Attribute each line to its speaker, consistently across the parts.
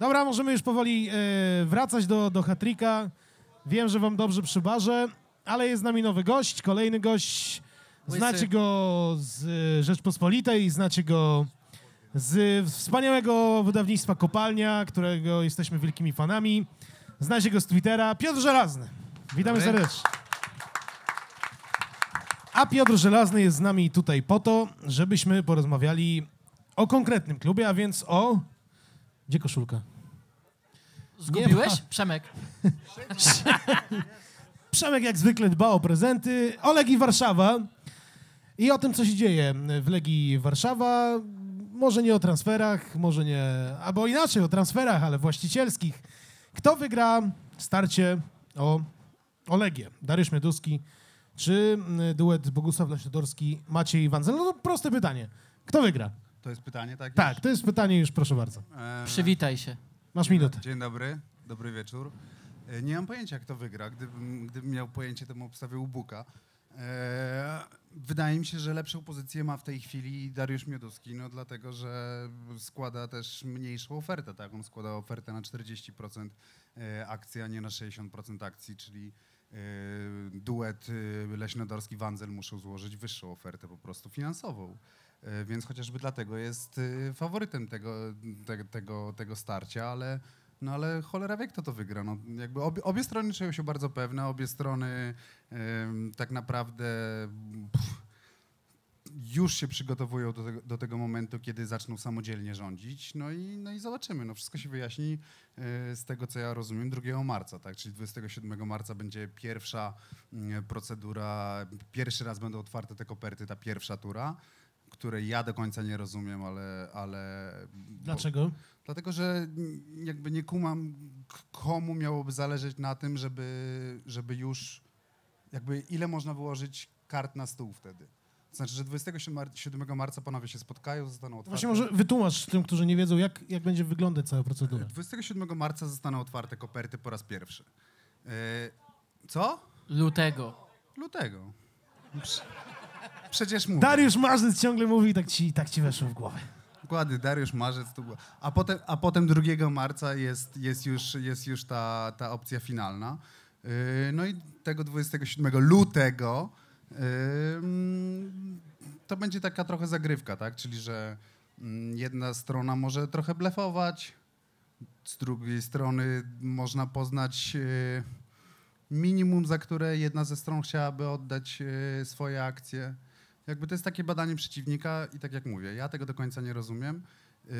Speaker 1: Dobra, możemy już powoli e, wracać do, do Hatrika. Wiem, że wam dobrze przybarzę, ale jest z nami nowy gość, kolejny gość. Znacie go z e, Rzeczpospolitej, znacie go z wspaniałego wydawnictwa Kopalnia, którego jesteśmy wielkimi fanami. Znacie go z Twittera. Piotr Żelazny. Witamy
Speaker 2: Dobry.
Speaker 1: serdecznie. A Piotr Żelazny jest z nami tutaj po to, żebyśmy porozmawiali o konkretnym klubie, a więc o... Gdzie koszulka?
Speaker 2: Zgubiłeś? Przemek.
Speaker 1: Przemek jak zwykle dba o prezenty. O Legii Warszawa i o tym, co się dzieje w Legii Warszawa. Może nie o transferach, może nie... Albo inaczej, o transferach, ale właścicielskich. Kto wygra starcie o, o Legię? Dariusz Mioduski czy mm, duet Bogusław Leśnodorski, Maciej Wanzel? No to proste pytanie. Kto wygra?
Speaker 3: To jest pytanie, tak?
Speaker 1: Tak, to jest pytanie już, proszę bardzo.
Speaker 3: E,
Speaker 2: Przywitaj się.
Speaker 1: Masz minutę.
Speaker 3: Dzień dobry, dobry wieczór. E, Nie mam pojęcia, kto wygra. Gdybym, gdybym miał pojęcie, to bym obstawił Buka. E, wydaje mi się, że lepszą pozycję ma w tej chwili Dariusz Mioduski, no dlatego, że składa też mniejszą ofertę, tak? On składa ofertę na 40% e, akcji, a nie na 60% akcji, czyli e, duet e, Leśnodorski-Wanzel muszą złożyć wyższą ofertę po prostu finansową. E, Więc chociażby dlatego jest y, faworytem tego, te, tego, tego starcia, ale, no ale cholera wie, kto to wygra. No, jakby obie, obie strony czują się bardzo pewne, obie strony em, tak naprawdę pff, już się przygotowują do tego, do tego momentu, kiedy zaczną samodzielnie rządzić. No i, no i zobaczymy. No, wszystko się wyjaśni y, z tego, co ja rozumiem, 2 marca, tak? Czyli 27 marca będzie pierwsza mm, procedura, pierwszy raz będą otwarte te koperty, ta pierwsza tura której ja do końca nie rozumiem, ale... ale
Speaker 1: Dlaczego?
Speaker 3: Bo, dlatego, że jakby nie kumam, komu miałoby zależeć na tym, żeby, żeby już... Jakby ile można wyłożyć kart na stół wtedy? To znaczy, że 27 mar- 7 marca panowie się spotkają, zostaną otwarte...
Speaker 1: Właśnie może wytłumacz tym, którzy nie wiedzą, jak, jak będzie wyglądać cała procedura.
Speaker 3: 27 marca zostaną otwarte koperty po raz pierwszy. E, co?
Speaker 2: Lutego.
Speaker 3: Lutego. Prze- Przecież mówię.
Speaker 1: Dariusz Marzec ciągle mówi i tak ci, tak ci weszło w głowę.
Speaker 3: Dokładnie, Dariusz Marzec. To było. A, potem, a potem 2 marca jest, jest już, jest już ta, ta opcja finalna. Yy, no i tego 27 lutego yy, mm, to będzie taka trochę zagrywka, tak? Czyli, że mm, jedna strona może trochę blefować, z drugiej strony można poznać yy, minimum, za które jedna ze stron chciałaby oddać swoje akcje. Jakby to jest takie badanie przeciwnika i tak jak mówię, ja tego do końca nie rozumiem yy,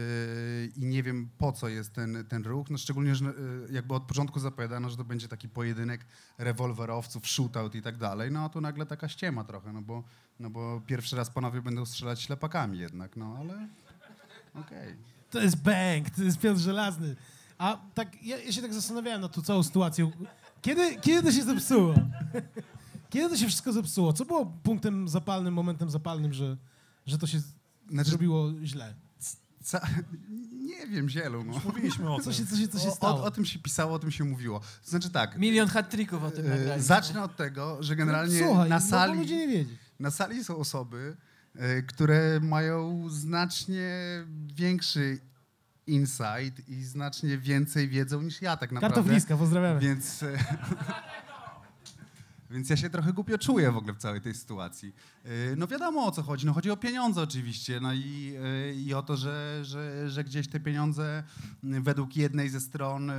Speaker 3: i nie wiem po co jest ten, ten ruch, no szczególnie, że yy, jakby od początku zapowiadano, że to będzie taki pojedynek rewolwerowców, shootout i tak dalej, no a tu nagle taka ściema trochę, no bo, no bo pierwszy raz panowie będą strzelać ślepakami jednak, no ale okej.
Speaker 1: To jest bank, to jest Piotr Żelazny. A tak, ja, ja się tak zastanawiałem nad tą całą sytuacją. Kiedy, kiedy to się zepsuło? Kiedy to się wszystko zepsuło? Co było punktem zapalnym, momentem zapalnym, że, że to się
Speaker 3: Znaczy-
Speaker 1: zrobiło źle?
Speaker 3: Ca- nie wiem, zielu, no.
Speaker 4: Mówiliśmy o
Speaker 1: Co
Speaker 4: tym.
Speaker 1: się, co się, co się
Speaker 3: O,
Speaker 1: stało?
Speaker 3: o, o tym się pisało, o tym się mówiło. Znaczy tak,
Speaker 2: Milion hat-tricków o tym
Speaker 3: yy,
Speaker 2: nagrali.
Speaker 3: zacznę od tego, że generalnie
Speaker 1: No, Słuchaj,
Speaker 3: na
Speaker 1: mogą
Speaker 3: sali...
Speaker 1: ludzie nie wiedzieć.
Speaker 3: Na sali są osoby, e, które mają znacznie większy insight i znacznie więcej wiedzą niż ja tak naprawdę.
Speaker 1: Kartofliska, pozdrawiamy.
Speaker 3: Więc, e, więc ja się trochę głupio czuję w ogóle w całej tej sytuacji. E, No wiadomo o co chodzi. No chodzi o pieniądze oczywiście. No i, e, i o to, że, że, że gdzieś te pieniądze m, według jednej ze stron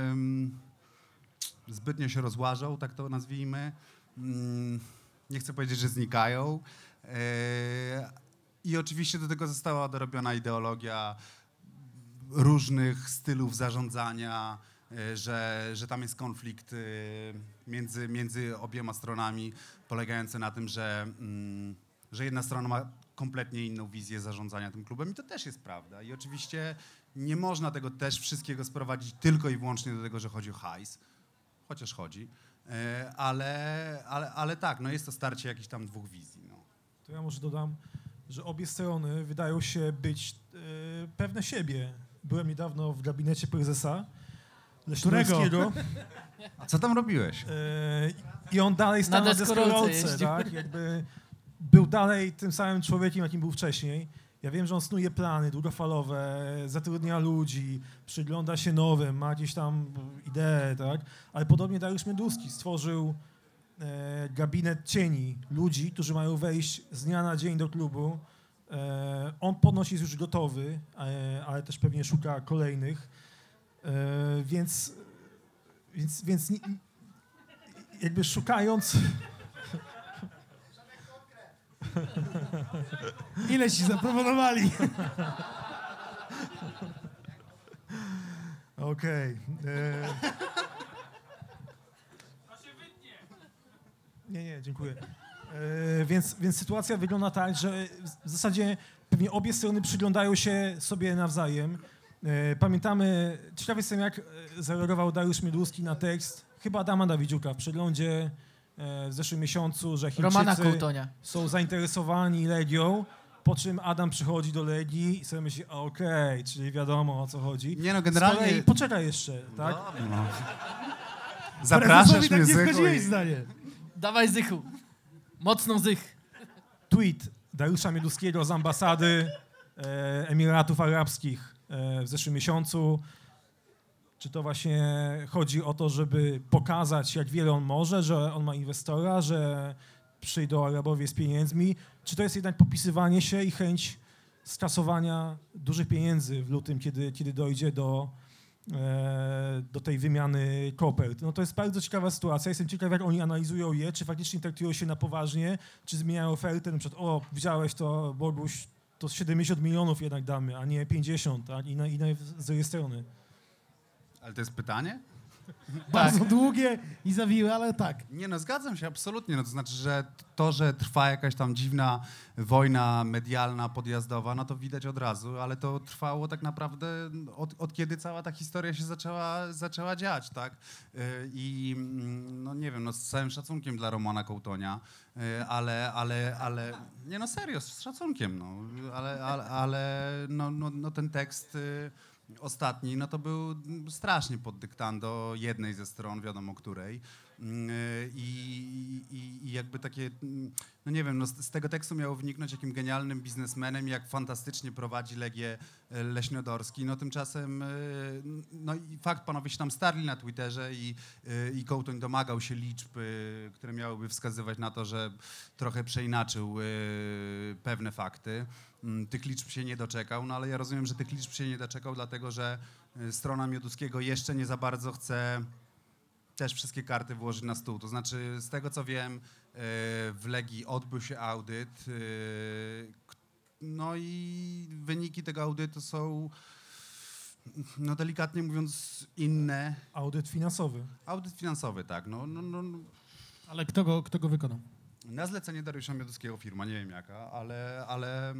Speaker 3: zbytnio się rozłażą, tak to nazwijmy. Mm, Nie chcę powiedzieć, że znikają. I oczywiście do tego została dorobiona ideologia różnych stylów zarządzania, że, że tam jest konflikt e, między, między obiema stronami, polegający na tym, że, mm, że jedna strona ma kompletnie inną wizję zarządzania tym klubem i to też jest prawda. I oczywiście nie można tego też wszystkiego sprowadzić tylko i wyłącznie do tego, że chodzi o hajs, chociaż chodzi, E, ale, ale, ale tak, no jest to starcie jakichś tam dwóch wizji. No.
Speaker 4: To ja może dodam, że obie strony wydają się być e, pewne siebie. Byłem niedawno w gabinecie prezesa Leśniowskiego
Speaker 3: A co tam robiłeś?
Speaker 4: e, i on dalej stał
Speaker 2: Na deskorolce
Speaker 4: tak? Jakby był dalej tym samym człowiekiem, jakim był wcześniej. Ja wiem, że on snuje plany długofalowe, zatrudnia ludzi, przygląda się nowym, ma gdzieś tam idee, tak? Ale podobnie Dariusz Mioduski stworzył e, gabinet cieni ludzi, którzy mają wejść z dnia na dzień do klubu. E, on ponoć jest już gotowy, e, ale też pewnie szuka kolejnych. E, więc, więc, więc jakby szukając...
Speaker 1: Ile ci zaproponowali?
Speaker 4: Okej. e, Nie, nie, dziękuję. E, więc, więc sytuacja wygląda tak, że w zasadzie pewnie obie strony przyglądają się sobie nawzajem. E, Pamiętamy, ciekawy jestem jak e, zareagował Dariusz Mioduski na tekst chyba Adama Dawidziuka w przeglądzie e, w zeszłym miesiącu, że Chińczycy są zainteresowani Legią, po czym Adam przychodzi do Legii i sobie myśli, okej, czyli wiadomo o co chodzi.
Speaker 3: Nie no,
Speaker 4: Z
Speaker 3: generalnie...
Speaker 4: kolei poczekaj jeszcze, tak?
Speaker 3: No. Zapraszasz
Speaker 1: Prezesowi
Speaker 3: mnie
Speaker 1: tak nie
Speaker 3: i-
Speaker 1: zdanie.
Speaker 2: Dawaj Zychu. Mocno Zych.
Speaker 4: tweet Dariusza Mioduskiego z ambasady e, Emiratów Arabskich w zeszłym miesiącu. Czy to właśnie chodzi o to, żeby pokazać, jak wiele on może, że on ma inwestora, że przyjdą Arabowie z pieniędzmi? Czy to jest jednak popisywanie się i chęć skasowania dużych pieniędzy w lutym, kiedy, kiedy dojdzie do, e, do tej wymiany kopert? No to jest bardzo ciekawa sytuacja. Jestem ciekaw, jak oni analizują je, czy faktycznie traktują się na poważnie, czy zmieniają ofertę, na przykład, o, widziałeś to, Boguś, to 70 milionów jednak damy, a nie 50, tak? I na, i na z drugiej strony.
Speaker 3: Ale to jest pytanie?
Speaker 1: Bardzo długie i zawiłe, ale tak.
Speaker 3: Nie no, zgadzam się absolutnie. No, to znaczy, że to, że trwa jakaś tam dziwna wojna medialna, podjazdowa, no to widać od razu, ale to trwało tak naprawdę od, od kiedy cała ta historia się zaczęła, zaczęła dziać, tak? Yy, I mm, no nie wiem, no z całym szacunkiem dla Romana Kołtonia, yy, ale, ale, ale, nie no serio, z szacunkiem, no, ale, ale, ale no, no, no ten tekst... Ostatni, no to był strasznie pod dyktando jednej ze stron, wiadomo której. Mm, I, i, i jakby takie, mm, no nie wiem, no z, z tego tekstu miało wyniknąć, jakim genialnym biznesmenem, jak fantastycznie prowadzi Legię e, Leśniodorski. No tymczasem, e, no i fakt, panowie się tam starli na Twitterze i, e, i Kołtoń domagał się liczb, które miałyby wskazywać na to, że trochę przeinaczył pewne fakty. Mm, Tych liczb się nie doczekał, no ale ja rozumiem, że tych liczb się nie doczekał, dlatego że e, strona Mioduskiego jeszcze nie za bardzo chce też wszystkie karty włożyć na stół. To znaczy, z tego co wiem, e, w Legii odbył się audyt, k- no i wyniki tego audytu są, no delikatnie mówiąc, inne.
Speaker 4: Audyt finansowy.
Speaker 3: Audyt finansowy, tak. No, no, no, no.
Speaker 1: Ale kto go, kto go wykonał?
Speaker 3: Na zlecenie Dariusza Mioduskiego firma, nie wiem jaka, ale, ale,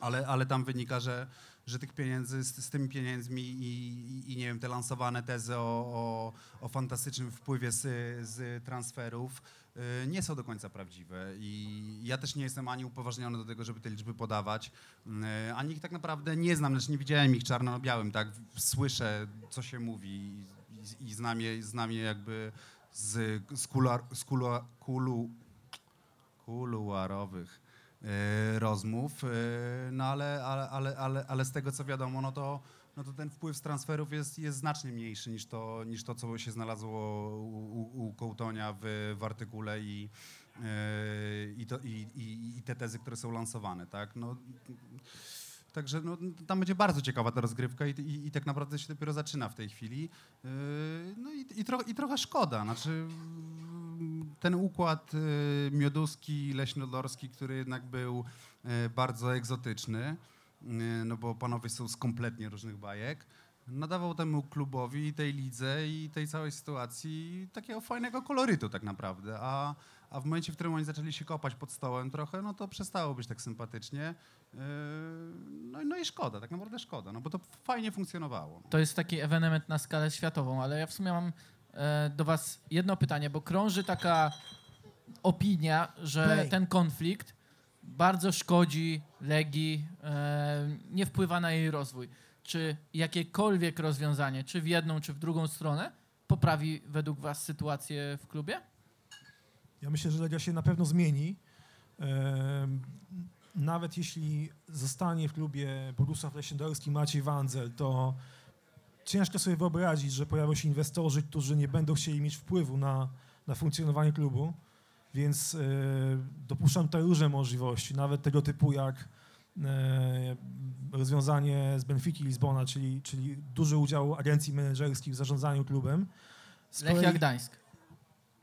Speaker 3: ale, ale tam wynika, że, że tych pieniędzy, z, z tymi pieniędzmi i, i, nie wiem, te lansowane tezy o, o, o fantastycznym wpływie z, z transferów y, nie są do końca prawdziwe. I ja też nie jestem ani upoważniony do tego, żeby te liczby podawać, y, ani ich tak naprawdę nie znam, lecz nie widziałem ich czarno na białym, tak, słyszę, co się mówi i, i znam, je, znam je jakby z, z, kuluar, z kulu, kuluarowych e, rozmów, e, no ale, ale, ale, ale, z tego co wiadomo, no to, no to ten wpływ z transferów jest, jest znacznie mniejszy niż to, niż to, co się znalazło u, u, Kołtonia w, w artykule i, e, i, to, i, i, i te tezy, które są lansowane, tak? No, Także no, tam będzie bardzo ciekawa ta rozgrywka i, i, i tak naprawdę się dopiero zaczyna w tej chwili. Yy, No i, i, tro, i trochę szkoda. Znaczy, ten układ yy, mioduski, leśnodorski, który jednak był yy, bardzo egzotyczny, yy, no bo panowie są z kompletnie różnych bajek, nadawał temu klubowi, tej lidze i tej całej sytuacji takiego fajnego kolorytu tak naprawdę. A, a w momencie, w którym oni zaczęli się kopać pod stołem trochę, no to przestało być tak sympatycznie. No, no i szkoda, tak naprawdę szkoda, no bo to fajnie funkcjonowało.
Speaker 2: To jest taki ewenement na skalę światową, ale ja w sumie mam do was jedno pytanie, bo krąży taka opinia, że
Speaker 1: Play.
Speaker 2: ten konflikt bardzo szkodzi Legii, e, nie wpływa na jej rozwój. Czy jakiekolwiek rozwiązanie, czy w jedną, czy w drugą stronę, poprawi według was sytuację w klubie?
Speaker 4: Ja myślę, że Legia się na pewno zmieni. Em, nawet jeśli zostanie w klubie Bogusław Leśniodorski, Maciej Wandzel, to ciężko sobie wyobrazić, że pojawią się inwestorzy, którzy nie będą chcieli mieć wpływu na, na funkcjonowanie klubu, więc e, dopuszczam tutaj różne możliwości, nawet tego typu jak e, rozwiązanie z Benfiki Lizbona, czyli, czyli duży udział agencji menedżerskich w zarządzaniu klubem. Z
Speaker 2: Lechia Gdańsk.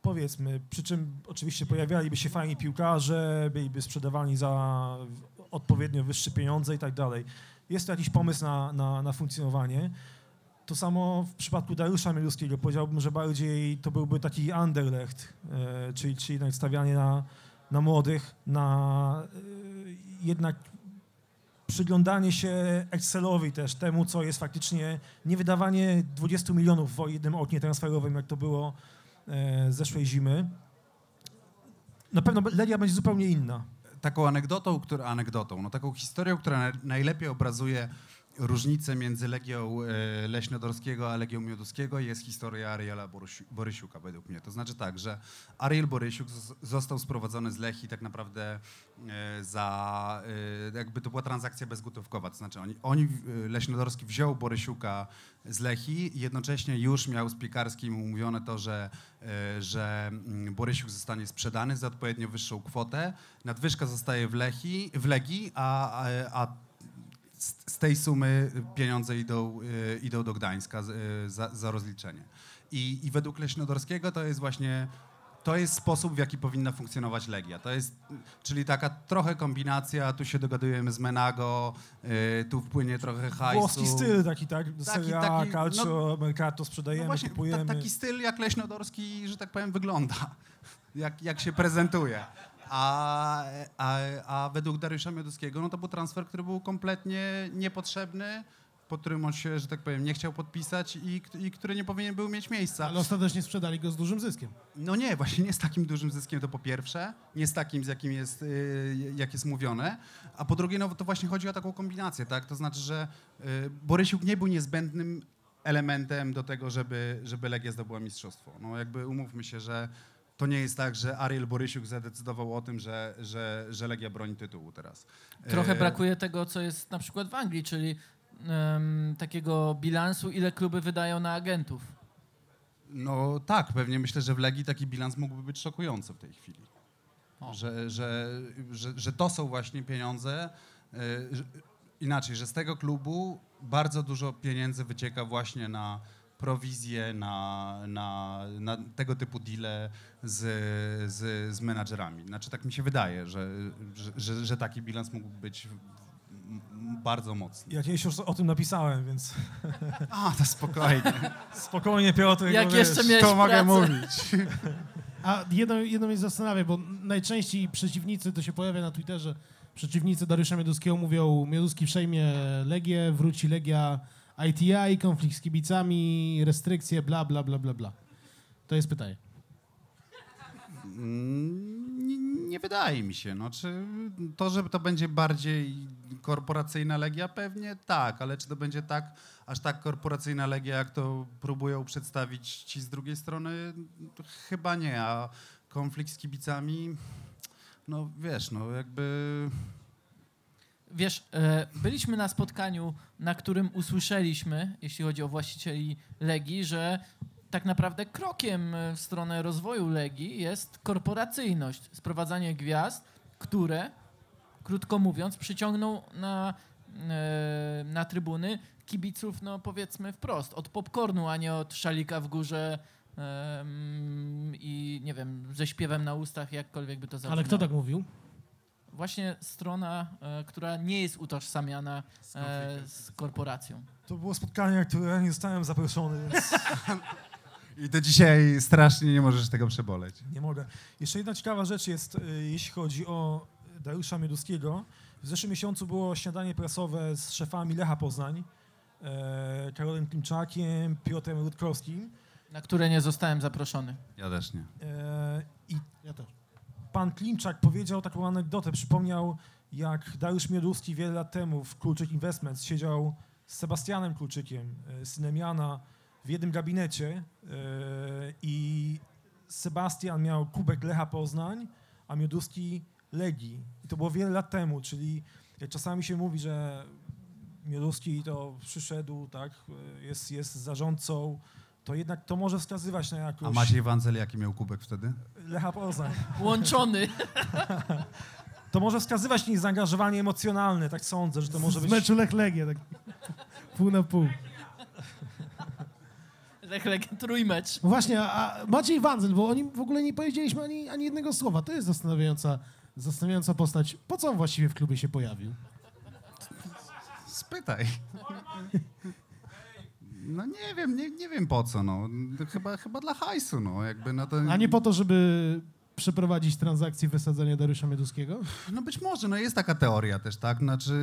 Speaker 4: powiedzmy, przy czym oczywiście pojawialiby się fajni piłkarze, byliby sprzedawani za odpowiednio wyższe pieniądze i tak dalej. Jest to jakiś pomysł na, na, na funkcjonowanie. To samo w przypadku Dariusza Mieluskiego. Powiedziałbym, że bardziej to byłby taki underlect, e, czyli, czyli jednak stawianie na, na młodych, na e, jednak przyglądanie się Excelowi też, temu, co jest faktycznie, nie wydawanie 20 milionów w jednym oknie transferowym, jak to było e, zeszłej zimy. Na pewno Legia będzie zupełnie inna.
Speaker 3: taką anegdotą, która, anegdotą, no taką historią, która na, najlepiej obrazuje różnicę między Legią e, Leśnodorskiego a Legią Mioduskiego jest historia Ariela Borysi- Borysiuka według mnie. To znaczy tak, że Ariel Borysiuk został sprowadzony z Lechii tak naprawdę e, za, e, jakby to była transakcja bezgotówkowa, to znaczy oni, oni Leśnodorski wziął Borysiuka z Lechii i jednocześnie już miał z Piekarskim umówione to, że, że mm, Borysiuk zostanie sprzedany za odpowiednio wyższą kwotę. Nadwyżka zostaje w, Lechii, w Legii, a, a, a z tej sumy pieniądze idą, y, idą do Gdańska y, za, za rozliczenie. I, I według Leśnodorskiego to jest właśnie to jest sposób, w jaki powinna funkcjonować Legia. To jest, czyli taka trochę kombinacja, tu się dogadujemy z Menago, y, tu wpłynie trochę hajsu.
Speaker 4: Włoski styl taki, tak? Serie A,
Speaker 3: taki,
Speaker 4: Calcio, Mercato
Speaker 3: No
Speaker 4: sprzedajemy,
Speaker 3: właśnie,
Speaker 4: kupujemy.
Speaker 3: ta, taki styl jak Leśnodorski, że tak powiem, wygląda. Jak, jak się prezentuje. A, a, a według Dariusza Mioduskiego, no to był transfer, który był kompletnie niepotrzebny, pod którym on się, że tak powiem, nie chciał podpisać i, i który nie powinien był mieć miejsca.
Speaker 1: Ale ostatecznie sprzedali go z dużym zyskiem.
Speaker 3: No nie, właśnie nie z takim dużym zyskiem to po pierwsze, nie z takim, z jakim jest, y, jak jest mówione, a po drugie, no to właśnie chodzi o taką kombinację, tak? To znaczy, że y, Borysiuk nie był niezbędnym elementem do tego, żeby, żeby Legia zdobyła mistrzostwo. No jakby umówmy się, że to nie jest tak, że Ariel Borysiuk zadecydował o tym, że, że, że Legia broni tytułu teraz.
Speaker 2: Trochę
Speaker 3: E,
Speaker 2: brakuje tego, co jest na przykład w Anglii, czyli em, takiego bilansu, ile kluby wydają na agentów.
Speaker 3: No tak, pewnie myślę, że w Legii taki bilans mógłby być szokujący w tej chwili. Że, że, że, że to są właśnie pieniądze. że, inaczej, że z tego klubu bardzo dużo pieniędzy wycieka właśnie na prowizje, na, na, na tego typu deale z, z, z menadżerami. Znaczy tak mi się wydaje, że, że, że, że taki bilans mógłby być bardzo mocny.
Speaker 4: Ja kiedyś już o tym napisałem, więc
Speaker 3: A, to spokojnie.
Speaker 4: spokojnie Piotr.
Speaker 2: Jak jeszcze miałeś
Speaker 3: To mogę mówić.
Speaker 1: A jedno, jedno mnie zastanawia, bo najczęściej przeciwnicy, to się pojawia na Twitterze, przeciwnicy Dariusza Mioduskiego mówią, Mioduski przejmie Legię, wróci Legia ITI, konflikt z kibicami, restrykcje, bla, bla, bla, bla, bla. To jest pytanie.
Speaker 3: Mm, Nie, nie wydaje mi się. No, czy to, że to będzie bardziej korporacyjna legia? Pewnie tak, ale czy to będzie tak, aż tak korporacyjna legia, jak to próbują przedstawić ci z drugiej strony? Chyba nie, a konflikt z kibicami, no wiesz, no jakby...
Speaker 2: Wiesz, e, byliśmy na spotkaniu, na którym usłyszeliśmy, jeśli chodzi o właścicieli Legii, że tak naprawdę krokiem w stronę rozwoju Legii jest korporacyjność, sprowadzanie gwiazd, które, krótko mówiąc, przyciągną na, e, na trybuny kibiców, no powiedzmy wprost, od popcornu, a nie od szalika w górze i nie wiem, ze śpiewem na ustach, jakkolwiek by to zabrzmiało.
Speaker 1: Ale kto tak mówił?
Speaker 2: Właśnie strona, e, która nie jest utożsamiana
Speaker 3: Z
Speaker 2: e, z korporacją.
Speaker 4: To było spotkanie, na które nie zostałem zaproszony, więc
Speaker 3: I to dzisiaj strasznie nie możesz tego przeboleć.
Speaker 4: nie mogę. Jeszcze jedna ciekawa rzecz jest, y, jeśli chodzi o Dariusza Mioduskiego. W zeszłym miesiącu było śniadanie prasowe z szefami Lecha Poznań, e, Karolem Klimczakiem, Piotrem Rutkowskim.
Speaker 2: Na które nie zostałem zaproszony.
Speaker 3: Ja też nie.
Speaker 4: E, I
Speaker 1: Ja też.
Speaker 4: Pan Klimczak powiedział taką anegdotę, przypomniał jak Dariusz Mioduski wiele lat temu w Kluczyk Investments siedział z Sebastianem Kluczykiem, e, synem Jana, w jednym gabinecie e, i Sebastian miał kubek Lecha Poznań, a Mioduski Legii. I to było wiele lat temu, czyli czasami się mówi, że Mioduski to przyszedł, tak, jest, jest zarządcą, to jednak to może wskazywać na jakąś...
Speaker 3: A Maciej Wancel jaki miał kubek wtedy?
Speaker 4: Lecha Poznań.
Speaker 2: Łączony.
Speaker 4: To może wskazywać na jakieś zaangażowanie emocjonalne, tak sądzę, że to może być...
Speaker 1: meczu Lech Legia, tak pół na pół.
Speaker 2: Lech Legia trójmecz.
Speaker 1: No właśnie, a Maciej Wanzel, bo o nim w ogóle nie powiedzieliśmy ani, ani jednego słowa. To jest zastanawiająca, zastanawiająca postać. Po co on właściwie w klubie się pojawił?
Speaker 3: Spytaj. No nie wiem, nie, nie wiem po co, no. Chyba, chyba dla hajsu, no. Jakby no to...
Speaker 1: A nie po to, żeby przeprowadzić transakcję wysadzenia Dariusza Mioduskiego?
Speaker 3: No być może, no jest taka teoria też, tak? Znaczy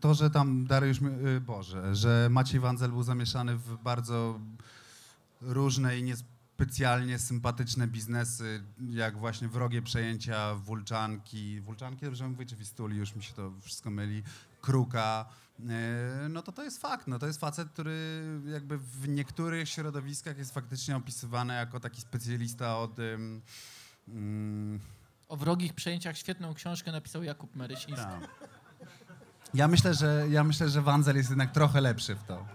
Speaker 3: to, że tam Dariusz, y, Boże, że Maciej Wancel był zamieszany w bardzo różne i niespecjalnie sympatyczne biznesy, jak właśnie wrogie przejęcia Wulczanki, Wulczanki, dobrze mówię, czy Wistuli, już mi się to wszystko myli, Kruka, no to to jest fakt, no to jest facet, który jakby w niektórych środowiskach jest faktycznie opisywany jako taki specjalista od... mm,
Speaker 2: O wrogich przejęciach świetną książkę napisał Jakub Marysiński.
Speaker 3: tak. Ja myślę, że ja myślę, że Wanzel jest jednak trochę lepszy w to.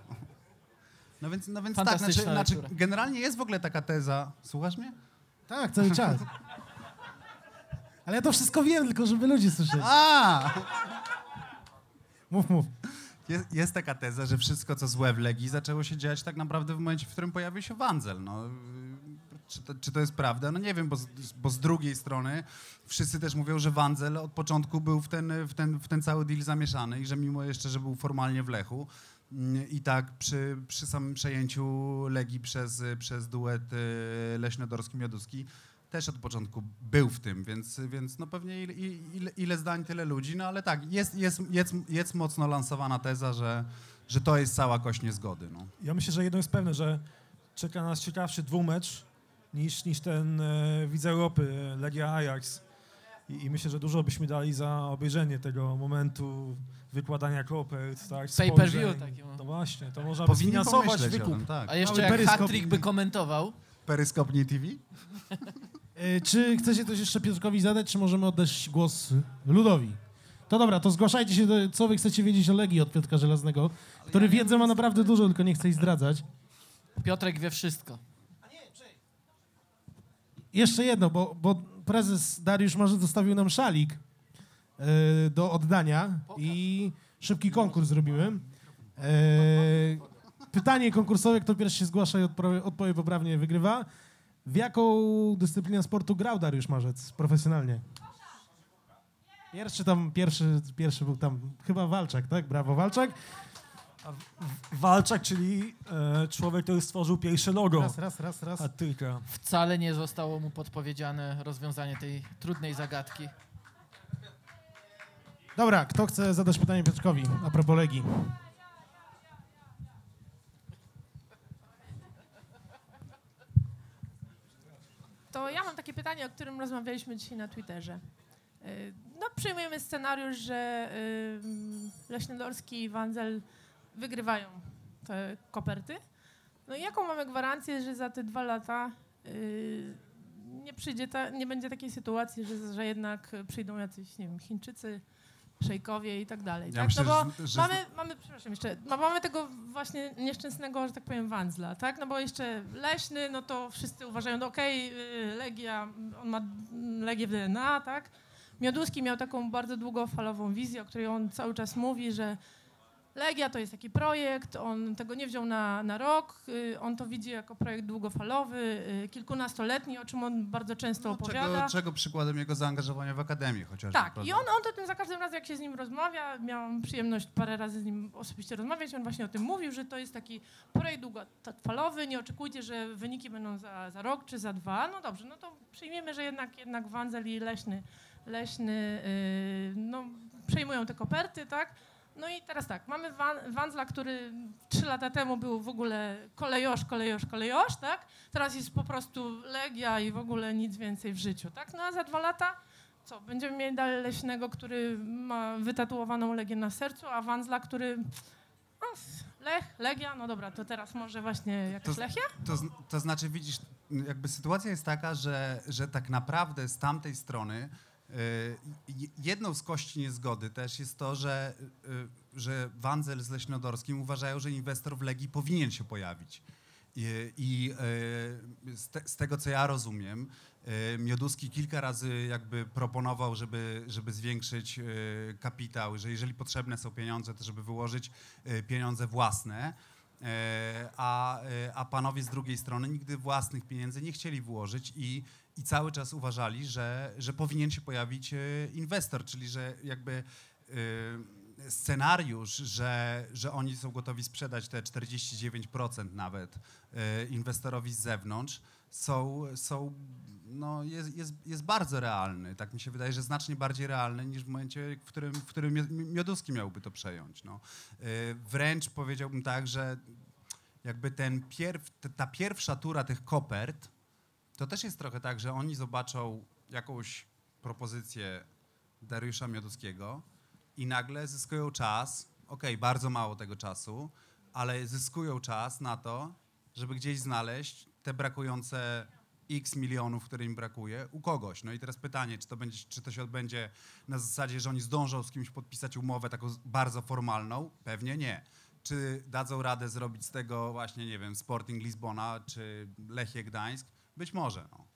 Speaker 3: No więc, no więc tak, znaczy, znaczy, generalnie jest w ogóle taka teza. Słuchasz mnie?
Speaker 1: Tak, cały czas. Ale ja to wszystko wiem, tylko żeby ludzie słyszeli.
Speaker 3: A!
Speaker 1: Mów, mów.
Speaker 3: Jest, jest taka teza, że wszystko, co złe w Legii, zaczęło się dziać tak naprawdę w momencie, w którym pojawił się Wanzel. No, czy, to, czy to jest prawda? No nie wiem, bo z, bo z drugiej strony wszyscy też mówią, że Wanzel od początku był w ten, w ten, w ten cały deal zamieszany i że mimo jeszcze, że był formalnie w Lechu, mm, i tak przy, przy samym przejęciu Legii przez, przez duet y, Leśnodorski-Mioduski też od początku był w tym, więc, więc no pewnie ile, ile, ile zdań, tyle ludzi, no ale tak, jest, jest, jest, jest mocno lansowana teza, że, że to jest cała kość niezgody. No.
Speaker 4: Ja myślę, że jedno jest pewne, że czeka nas ciekawszy dwumecz niż, niż ten e, widz Europy, e, Legia Ajax. I, I myślę, że dużo byśmy dali za obejrzenie tego momentu wykładania kopert, tak,
Speaker 2: Pay per view takiego.
Speaker 4: No właśnie, to można by
Speaker 3: Powinni
Speaker 4: sfinansować
Speaker 3: pomyśleć o
Speaker 4: wykup.
Speaker 3: tym, tak.
Speaker 2: A jeszcze
Speaker 1: Mały
Speaker 2: jak hat-trick by komentował,
Speaker 3: Peryskopnie TV?
Speaker 1: E, Czy chcecie coś jeszcze Piotrkowi zadać, czy możemy oddać głos Ludowi? To dobra, to zgłaszajcie się, do, co wy chcecie wiedzieć o Legii od Piotrka Żelaznego, który wiedzę ma naprawdę dużo, tylko nie chce jej zdradzać.
Speaker 2: Piotrek wie wszystko.
Speaker 1: Jeszcze jedno, bo, bo prezes Dariusz Marzy zostawił nam szalik e, do oddania i szybki konkurs zrobiłem. E, pytanie konkursowe, kto pierwszy się zgłasza i odpowie poprawnie, wygrywa. W jaką dyscyplinę sportu grał Dariusz Marzec profesjonalnie? Pierwszy tam, pierwszy, pierwszy był tam chyba Walczak, tak? Brawo, Walczak.
Speaker 4: Walczak, czyli e, człowiek, który stworzył pierwsze logo
Speaker 1: Raz, raz, raz, raz.
Speaker 4: hat-tricka.
Speaker 2: Wcale nie zostało mu podpowiedziane rozwiązanie tej trudnej zagadki.
Speaker 1: Dobra, kto chce zadać pytanie Piotrkowi a propos Legii?
Speaker 5: To ja mam takie pytanie, o którym rozmawialiśmy dzisiaj na Twitterze. Y, No, przyjmujemy scenariusz, że y, Leśnodorski i Wanzel wygrywają te koperty. No i jaką mamy gwarancję, że za te dwa lata y, nie przyjdzie ta, nie będzie takiej sytuacji, że, że jednak przyjdą jacyś, nie wiem, Chińczycy, szejkowie i tak dalej.
Speaker 3: Ja
Speaker 5: tak?
Speaker 3: myślę,
Speaker 5: no bo
Speaker 3: że, że
Speaker 5: Mamy, mamy, przepraszam jeszcze, ma- mamy tego właśnie nieszczęsnego, że tak powiem, Wandzla, tak? No bo jeszcze Leśny, no to wszyscy uważają, no okej, y, Legia, on ma Legię w DNA, tak? Mioduski miał taką bardzo długofalową wizję, o której on cały czas mówi, że Legia to jest taki projekt, on tego nie wziął na, na rok, y, on to widzi jako projekt długofalowy, y, kilkunastoletni, o czym on bardzo często
Speaker 3: no,
Speaker 5: opowiada.
Speaker 3: czego, czego przykładem jego zaangażowania w Akademii chociażby.
Speaker 5: Tak,
Speaker 3: prawda?
Speaker 5: i on, on o tym za każdym razem, jak się z nim rozmawia, miałam przyjemność parę razy z nim osobiście rozmawiać, on właśnie o tym mówił, że to jest taki projekt długofalowy, nie oczekujcie, że wyniki będą za, za rok czy za dwa. No dobrze, no to przyjmiemy, że jednak, jednak Wanzel i Leśny, Leśny yy, no, przejmują te koperty, tak? No i teraz tak, mamy Wan, Wanzla, który trzy lata temu był w ogóle kolejosz, kolejosz, kolejosz, tak? Teraz jest po prostu Legia i w ogóle nic więcej w życiu, tak? No a za dwa lata co, będziemy mieli dalej Leśnego, który ma wytatuowaną Legię na sercu, a Wanzla, który... No, Lech, Legia, no dobra, to teraz może właśnie jakaś
Speaker 3: To-
Speaker 5: Lechia?
Speaker 3: To, to znaczy, widzisz, jakby sytuacja jest taka, że, że tak naprawdę z tamtej strony jedną z kości niezgody też jest to, że, y, że Wanzel z Leśnodorskim uważają, że inwestor w Legii powinien się pojawić. I, i y, z, te, z tego, co ja rozumiem, y, Mioduski kilka razy jakby proponował, żeby, żeby zwiększyć y, kapitał, że jeżeli potrzebne są pieniądze, to żeby wyłożyć y, pieniądze własne. A, a panowie z drugiej strony nigdy własnych pieniędzy nie chcieli włożyć i, i cały czas uważali, że, że powinien się pojawić e, inwestor, czyli że jakby e, scenariusz, że, że oni są gotowi sprzedać te 49% nawet e, inwestorowi z zewnątrz, są, są no jest, jest, jest bardzo realny. Tak mi się wydaje, że znacznie bardziej realny niż w momencie, w którym, w którym Mio- Mioduski miałby to przejąć. No. Wręcz powiedziałbym tak, że jakby ten pierw, ta pierwsza tura tych kopert, to też jest trochę tak, że oni zobaczą jakąś propozycję Dariusza Mioduskiego i nagle zyskują czas, okej, bardzo mało tego czasu, ale zyskują czas na to, żeby gdzieś znaleźć te brakujące x milionów, które im brakuje, u kogoś. No i teraz pytanie, czy to, będzie, czy to się odbędzie na zasadzie, że oni zdążą z kimś podpisać umowę taką bardzo formalną? Pewnie nie. Czy dadzą radę zrobić z tego właśnie, nie wiem, Sporting Lizbona czy Lechie Gdańsk? Być może. No.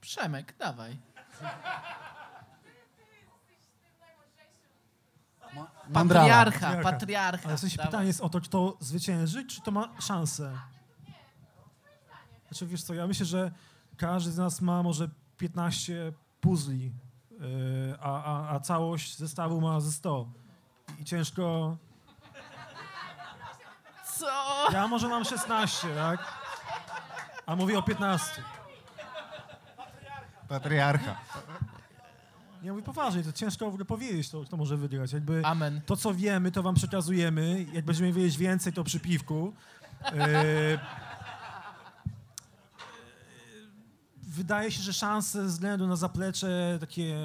Speaker 2: Przemek, dawaj. Patriarcha,
Speaker 4: Patriarcha.
Speaker 2: patriarcha.
Speaker 4: Ale w sensie
Speaker 2: dawaj.
Speaker 4: pytanie jest o to, kto zwycięży, czy to ma szansę? Znaczy, wiesz co, ja myślę, że każdy z nas ma może 15 puzli, yy, a, a, a całość zestawu ma ze 100. I ciężko...
Speaker 2: Co?
Speaker 4: Ja może mam 16, tak? A mówię o 15.
Speaker 3: Patriarcha.
Speaker 4: Nie mówię poważnie, to ciężko w ogóle powiedzieć, to, kto może wygrać. Jakby
Speaker 2: Amen.
Speaker 4: to, co wiemy, to wam przekazujemy. Jak będziemy wiedzieć więcej, to przy piwku. Yy, wydaje się, że szanse ze względu na zaplecze takie...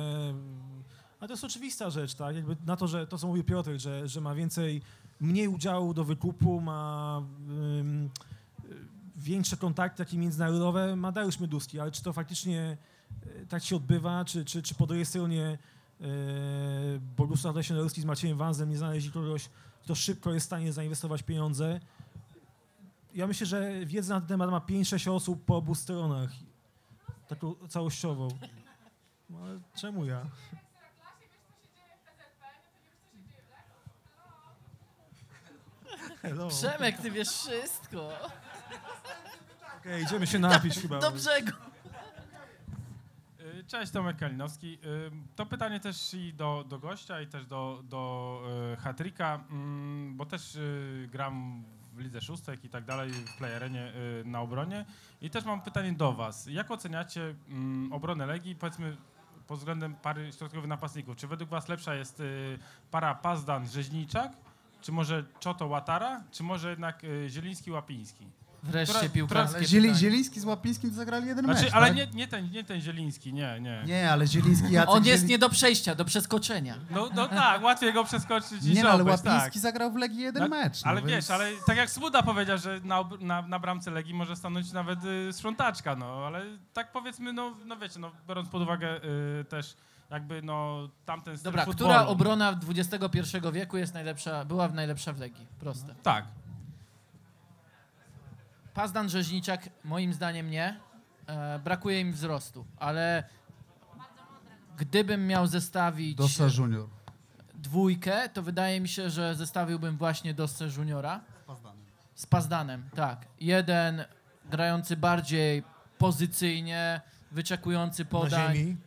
Speaker 4: Ale to jest oczywista rzecz, tak? Jakby na to, że to, co mówił Piotr, że, że ma więcej, mniej udziału do wykupu, ma y, większe kontakty takie międzynarodowe, ma Dariusz Mioduski, ale czy to faktycznie y, tak się odbywa, czy, czy, czy po drugiej stronie yy, Bogusław Leśnorowski z Maciejem Wanzem nie znaleźli kogoś, kto szybko jest w stanie zainwestować pieniądze. Ja myślę, że wiedza na ten temat ma 5-6 osób po obu stronach. Taką całościową. No, ale czemu ja? Hello. Okej,
Speaker 2: Przemek, ty wiesz wszystko.
Speaker 4: idziemy się napić chyba.
Speaker 2: Do brzegu.
Speaker 6: Y, Cześć, Tomek Kalinowski. Y, To pytanie też i do, do gościa, i też do, do y, Hatryka, mm, bo też gram w Lidze Szóstek i tak dalej, w playerenie y, na obronie. I też mam pytanie do was. Jak oceniacie mm, obronę Legii, powiedzmy pod względem pary środkowych napastników? Czy według was lepsza jest y, para Pazdan-Rzeźniczak, czy może Czoto-Łatara, czy może jednak y, Zieliński-Łapiński?
Speaker 2: Wreszcie
Speaker 6: Która-
Speaker 2: piłkarskie
Speaker 3: Ale Zieli. Zieliński z Łapińskim to zagrali jeden
Speaker 6: Znaczy,
Speaker 3: mecz,
Speaker 6: ale
Speaker 3: tak?
Speaker 6: nie, nie, ten, nie ten Zieliński, nie, nie.
Speaker 3: Nie, ale Zieliński... Jacek
Speaker 2: On jest
Speaker 3: Zieli-
Speaker 2: nie do przejścia, do przeskoczenia.
Speaker 6: No, no tak, łatwiej go przeskoczyć niż
Speaker 3: Nie, no, ale Łapiński
Speaker 6: tak.
Speaker 3: zagrał w Legii jeden
Speaker 6: No,
Speaker 3: mecz. No,
Speaker 6: Ale
Speaker 3: więc-
Speaker 6: wiesz, ale tak jak Smuda powiedział, że na, na, na bramce Legii może stanąć nawet y, sprzątaczka, no ale tak powiedzmy, no, no wiecie, no, biorąc pod uwagę y, też jakby no tamten styl
Speaker 2: Dobra,
Speaker 6: futbolu.
Speaker 2: która obrona XXI wieku jest najlepsza, była najlepsza w Legii? Proste.
Speaker 6: Tak.
Speaker 2: Pazdan Rzeźniczak moim zdaniem nie. E, brakuje im wzrostu, ale gdybym miał zestawić
Speaker 3: Dosa Junior.
Speaker 2: dwójkę, to wydaje mi się, że zestawiłbym właśnie Dossę Juniora z Pazdanem. Tak. Jeden grający bardziej pozycyjnie, wyczekujący
Speaker 4: Na
Speaker 2: podań
Speaker 4: ziemi.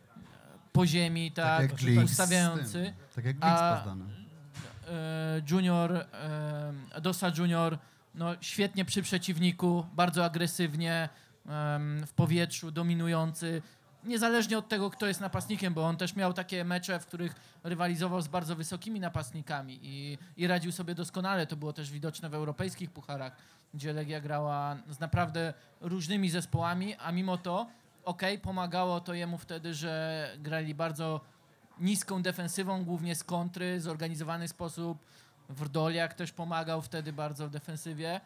Speaker 2: po ziemi, tak,
Speaker 3: jak Glik z
Speaker 2: ustawiający.
Speaker 3: Tak jak
Speaker 2: A-
Speaker 3: Glik z Pazdanem.
Speaker 2: e, Junior, e, Dosa Junior, no świetnie przy przeciwniku, bardzo agresywnie w powietrzu, dominujący. Niezależnie od tego, kto jest napastnikiem, bo on też miał takie mecze, w których rywalizował z bardzo wysokimi napastnikami i, i radził sobie doskonale. To było też widoczne w europejskich pucharach, gdzie Legia grała z naprawdę różnymi zespołami, a mimo to, okej, pomagało to jemu wtedy, że grali bardzo niską defensywą, głównie z kontry, zorganizowany sposób. Wrdoliak też pomagał wtedy bardzo w defensywie.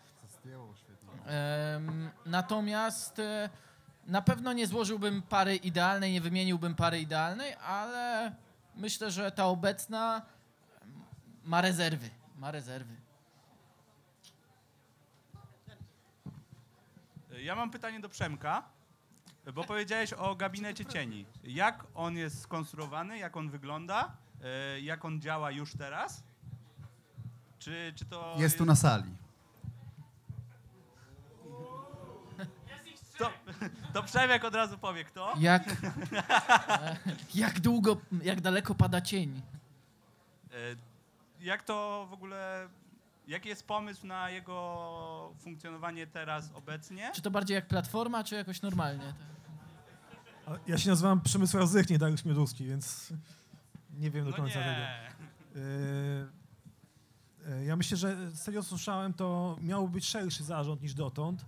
Speaker 2: Natomiast e, na pewno nie złożyłbym pary idealnej, nie wymieniłbym pary idealnej, ale myślę, że ta obecna ma rezerwy. Ma rezerwy.
Speaker 7: Ja mam pytanie do Przemka, bo powiedziałeś o gabinecie cieni. Jak on jest skonstruowany, jak on wygląda, e, jak on działa już teraz? Czy, czy to
Speaker 3: Jest tu na sali.
Speaker 7: To, to Przemek od razu powie kto.
Speaker 2: Jak, e, jak długo, jak daleko pada cień?
Speaker 7: E, Jak to w ogóle, jaki jest pomysł na jego funkcjonowanie teraz obecnie?
Speaker 2: Czy to bardziej jak platforma, czy jakoś normalnie?
Speaker 4: A Ja się nazywam Przemysław Zych, nie Dariusz Mioduski, więc nie wiem do
Speaker 7: No
Speaker 4: końca tego.
Speaker 7: nie.
Speaker 4: Yy, Ja myślę, że z tego co słyszałem, to miał być szerszy zarząd niż dotąd,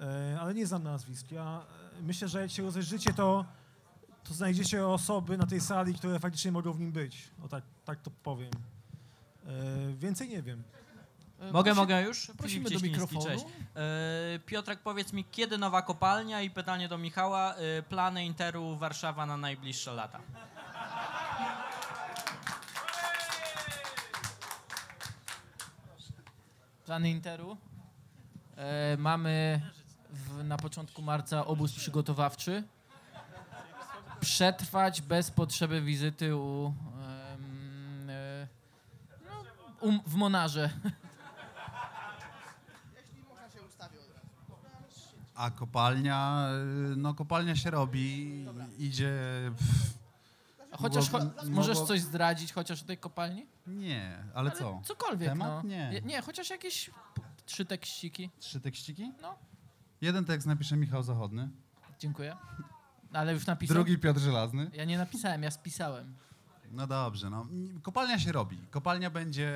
Speaker 4: yy, ale nie znam nazwisk. Ja yy, myślę, że jak się rozejrzycie, to, to znajdziecie osoby na tej sali, które faktycznie mogą w nim być. O tak, tak to powiem. Więcej nie wiem.
Speaker 2: E,
Speaker 8: Mogę,
Speaker 2: prosi-
Speaker 8: mogę już?
Speaker 2: Prosimy
Speaker 8: Filip
Speaker 2: do mikrofonu.
Speaker 8: Cześć. E, Piotrek, powiedz mi, kiedy nowa kopalnia i pytanie do Michała, e, plany Interu Warszawa na najbliższe lata?
Speaker 2: Plany Interu. E, mamy w, na początku marca obóz przygotowawczy. Przetrwać bez potrzeby wizyty u, em, e, no, u w Monarze.
Speaker 3: A kopalnia, y, no kopalnia się robi, idzie... w-
Speaker 2: Chociaż cho możesz coś zdradzić chociaż o tej kopalni?
Speaker 3: Nie, ale co?
Speaker 2: Cokolwiek,
Speaker 3: Temat?
Speaker 2: no.
Speaker 3: Nie.
Speaker 2: Nie, chociaż jakieś trzy tekściki.
Speaker 3: Trzy tekściki?
Speaker 2: No.
Speaker 3: Jeden tekst napisze Michał Zachodny,
Speaker 2: Dziękuję. Ale już napisał?
Speaker 3: drugi Piotr Żelazny.
Speaker 2: Ja nie napisałem, ja spisałem.
Speaker 3: No dobrze, no. Kopalnia się robi. Kopalnia będzie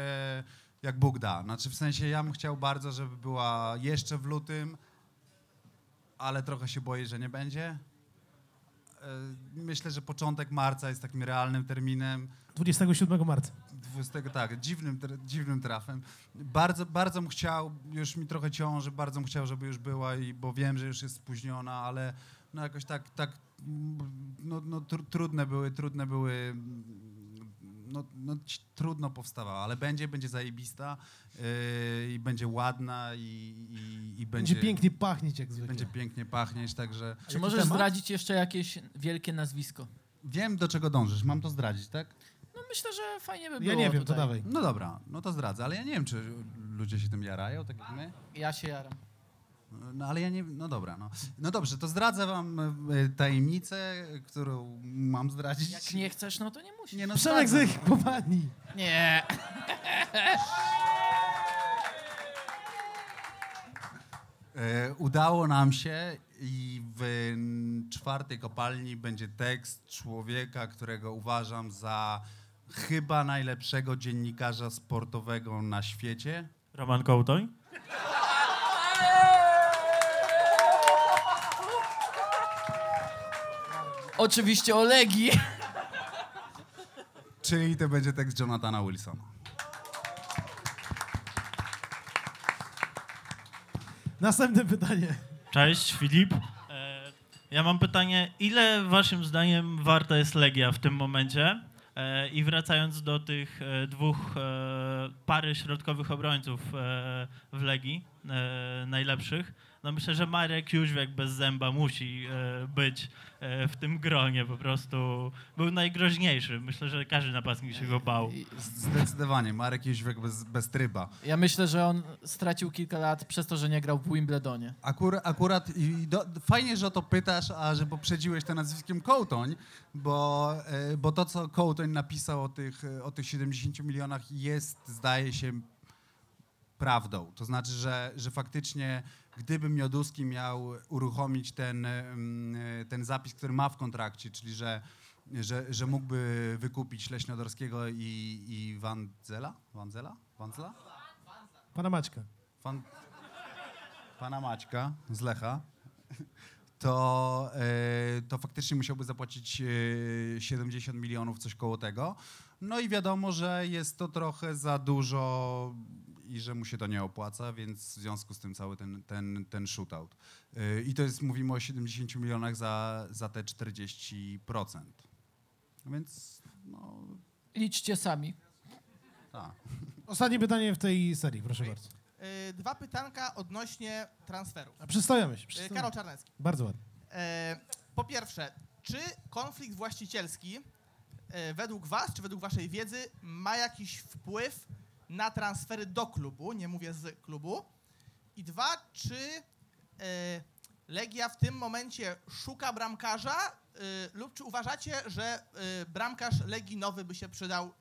Speaker 3: jak Bóg da. Znaczy w sensie ja bym chciał bardzo, żeby była jeszcze w lutym, ale trochę się boję, że nie będzie. E, Myślę, że początek marca jest takim realnym terminem.
Speaker 1: 27 marca.
Speaker 3: 20, tak, dziwnym, dziwnym trafem. Bardzo, bardzo bym chciał, już mi trochę ciąży, bardzo chciał, żeby już była, i, bo wiem, że już jest spóźniona, ale no jakoś tak, tak no, no, tr- trudne były, trudne były, no, no trudno powstawała, ale będzie, będzie zajebista yy, i będzie ładna i, i, i
Speaker 1: Będzie
Speaker 3: będzie,
Speaker 1: pięknie pachnieć jak zwykle.
Speaker 3: będzie pięknie pachnieć, także
Speaker 2: Czy możesz
Speaker 1: temat?
Speaker 2: zdradzić jeszcze jakieś wielkie nazwisko?
Speaker 3: wiem, do czego dążysz. Mam to zdradzić, tak?
Speaker 2: No myślę, że fajnie by było
Speaker 1: Ja nie wiem, to
Speaker 2: tutaj.
Speaker 1: dawaj.
Speaker 3: No dobra, no to zdradzę, ale ja nie wiem, czy ludzie się tym jarają, tak jak my.
Speaker 2: Ja się jaram.
Speaker 3: No ale ja nie. No dobra, no. No dobrze, to zdradzę wam e, tajemnicę, którą mam zdradzić.
Speaker 2: Jak nie chcesz, no to nie musisz.
Speaker 3: Nie, no
Speaker 1: Przemek popadnij.
Speaker 2: Nie.
Speaker 3: E, udało nam się i w czwartej kopalni będzie tekst człowieka, którego uważam za chyba najlepszego dziennikarza sportowego na świecie.
Speaker 9: Roman Kołtoń?
Speaker 2: Oczywiście o Legii.
Speaker 3: Czyli to będzie tekst Jonathana Wilsona.
Speaker 1: Następne pytanie.
Speaker 9: Cześć, Filip. E, Ja mam pytanie, ile waszym zdaniem warta jest Legia w tym momencie? E, I wracając do tych e, dwóch e, pary środkowych obrońców w Legii, najlepszych, no myślę, że Marek Jóźwiak bez zęba musi e, być e, w tym gronie, po prostu był najgroźniejszy. Myślę, że każdy napastnik się go bał.
Speaker 3: Zdecydowanie, Marek Jóźwiak bez, bez tryba.
Speaker 2: Ja myślę, że on stracił kilka lat przez to, że nie grał w Wimbledonie.
Speaker 3: Akur, akurat i do, fajnie, że o to pytasz, a że poprzedziłeś to nazwiskiem Kołtoń, bo, e, bo to, co Kołtoń napisał o tych, o tych 70 milionach jest, zdaje się, prawdą. To znaczy, że, że faktycznie gdyby Mioduski miał uruchomić ten, e, ten zapis, który ma w kontrakcie, czyli że, że, że mógłby wykupić Leśniodorskiego i, i Wandzela? Wandzela? Wandzela?
Speaker 1: Pana Maćka.
Speaker 3: Pan, pana Maćka z Lecha, to, e, to faktycznie musiałby zapłacić e, 70 milionów, coś koło tego. No i wiadomo, że jest to trochę za dużo i że mu się to nie opłaca, więc w związku z tym cały ten, ten, ten shootout. E, I to jest, mówimy o 70 milionach za, za te 40%. Więc, no,
Speaker 2: Liczcie sami.
Speaker 3: tak.
Speaker 1: Ostatnie pytanie w tej serii, proszę bardzo.
Speaker 10: Y, Dwa pytanka odnośnie transferów.
Speaker 1: A przystojemy się.
Speaker 10: Y,
Speaker 1: Przystojemy.
Speaker 10: Karol Czarnecki.
Speaker 1: Bardzo ładnie.
Speaker 10: Po pierwsze, czy konflikt właścicielski według Was, czy według Waszej wiedzy ma jakiś wpływ na transfery do klubu, nie mówię z klubu? I dwa, czy e, Legia w tym momencie szuka bramkarza e, lub czy uważacie, że e, bramkarz Legii nowy by się przydał,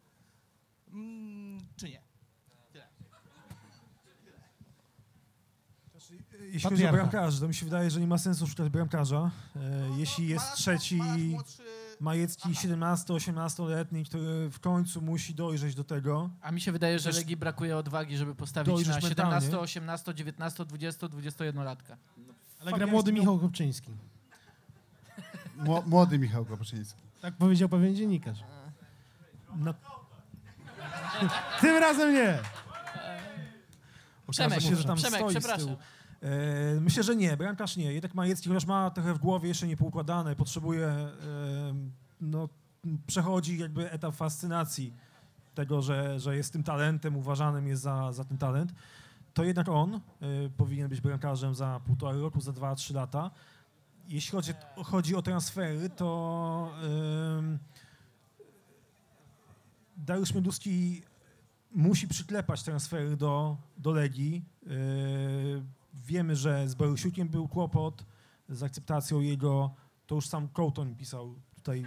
Speaker 10: mm, czy nie?
Speaker 4: Jeśli chodzi o bramkarzy, to mi się wydaje, że nie ma sensu szukać bramkarza.
Speaker 10: No,
Speaker 4: jeśli jest
Speaker 10: Malasz-
Speaker 4: trzeci
Speaker 10: Malasz młodszy-
Speaker 4: Majecki
Speaker 10: Aha.
Speaker 4: 17-18-letni, który w końcu musi dojrzeć do tego.
Speaker 2: A mi się wydaje, że Legii brakuje odwagi, żeby postawić na
Speaker 4: mentalnie.
Speaker 2: 17, 18, 19, 20, 21 latka.
Speaker 1: Ale gra młody Michał Kopczyński.
Speaker 3: Mło- Młody Michał Kopczyński.
Speaker 1: Tak powiedział pewien dziennikarz.
Speaker 4: Na,
Speaker 1: Tym razem nie.
Speaker 2: Przemek,
Speaker 4: się, że tam
Speaker 2: Przemek,
Speaker 4: stoi z
Speaker 2: przepraszam.
Speaker 4: E, myślę, że nie. Bramkarz nie. Jednak Majecki, chociaż ma trochę w głowie jeszcze niepoukładane, potrzebuje, e, no, przechodzi jakby etap fascynacji tego, że, że jest tym talentem, uważanym jest za, za ten talent, to jednak on e, powinien być bramkarzem za półtora roku, za dwa, trzy lata. Jeśli chodzi, chodzi o transfery, to Dariusz Mioduski musi przyklepać transfery do, do Legii. Wiemy, że z Borusiukiem był kłopot z akceptacją jego. To już sam Kołton pisał tutaj.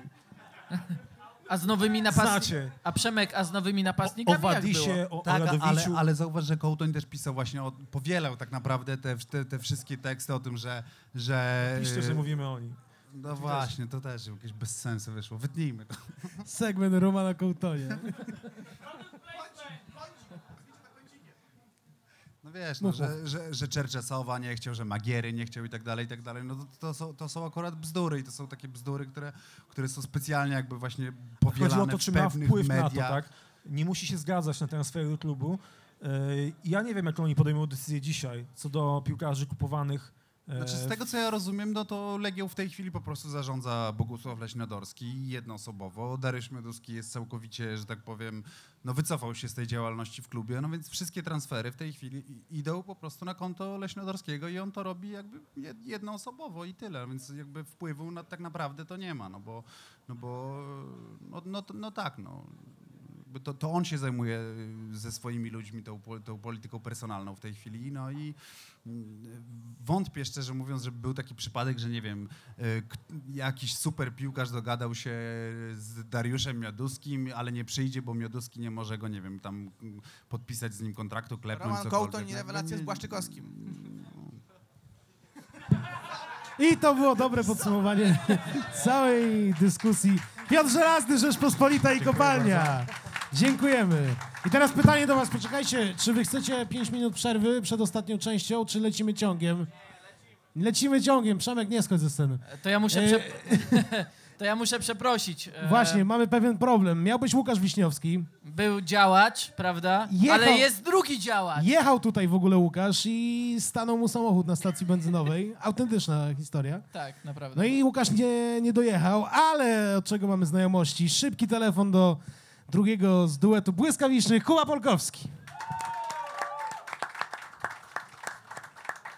Speaker 2: A z nowymi napastnikami... A Przemek, a z nowymi
Speaker 4: O
Speaker 2: napastnikami jak było?
Speaker 4: Wadisie, o, o
Speaker 3: Tak, ale,
Speaker 4: Radowiciu.
Speaker 3: ale zauważ, że Kołtoń też pisał właśnie, o, powielał tak naprawdę te, te, te wszystkie teksty o tym, że... że
Speaker 4: Piszcie, że mówimy o nim.
Speaker 3: No właśnie, to też jakieś bez sensu wyszło. Wytnijmy to.
Speaker 1: Segment Romana Kołtonie.
Speaker 3: Wiesz, no,
Speaker 1: Mów,
Speaker 3: że, że, że Czerczesowa nie chciał, że Magiery nie chciał i tak dalej, i tak dalej. No to, to, są, to są akurat bzdury i to są takie bzdury, które, które są specjalnie jakby właśnie powielane
Speaker 4: Chodzi o to, czy ma wpływ
Speaker 3: mediach.
Speaker 4: na to, tak? Nie musi się zgadzać na transfery do klubu. Yy, Ja nie wiem, jaką oni podejmą decyzję dzisiaj co do piłkarzy kupowanych. E,
Speaker 3: Znaczy, z tego co ja rozumiem, no to Legią w tej chwili po prostu zarządza Bogusław Leśnodorski jednoosobowo. Dariusz Mioduski jest całkowicie, że tak powiem, no wycofał się z tej działalności w klubie, no więc wszystkie transfery w tej chwili idą po prostu na konto Leśnodorskiego i on to robi jakby jed- jednoosobowo i tyle, więc jakby wpływu na, tak naprawdę to nie ma, no bo, no bo, no, no, no tak, no. Jakby To, to on się zajmuje ze swoimi ludźmi tą, tą polityką personalną w tej chwili, no i mm, wątpię szczerze mówiąc, że był taki przypadek, że nie wiem, y, jakiś super piłkarz dogadał się z Dariuszem Mioduskim, ale nie przyjdzie, bo Mioduski nie może go, nie wiem, tam mm, podpisać z nim kontraktu, klepnąć
Speaker 10: Roman
Speaker 3: cokolwiek.
Speaker 10: Kołtoń i
Speaker 3: No,
Speaker 10: rewelacje
Speaker 3: nie-
Speaker 10: z Błaszczykowskim.
Speaker 1: I to było dobre podsumowanie całej dyskusji. Piotr Żelazny, Rzeczpospolita i Kopalnia. Dziękujemy. I teraz pytanie do was, poczekajcie, czy wy chcecie 5 minut przerwy przed ostatnią częścią, czy lecimy ciągiem? Lecimy ciągiem, Przemek, nie schodź ze sceny.
Speaker 2: To ja muszę,
Speaker 1: E,
Speaker 2: prze... to ja muszę przeprosić. E,
Speaker 1: Właśnie, mamy pewien problem. Miał być Łukasz Wiśniowski.
Speaker 2: Był działacz, prawda?
Speaker 1: Jechał-
Speaker 2: Ale jest drugi działacz.
Speaker 1: Jechał tutaj w ogóle Łukasz i stanął mu samochód na stacji benzynowej. Autentyczna historia.
Speaker 2: Tak, naprawdę.
Speaker 1: No i Łukasz nie, nie dojechał, ale od czego mamy znajomości? Szybki telefon do drugiego z duetu błyskawicznych, Kuba Polkowski.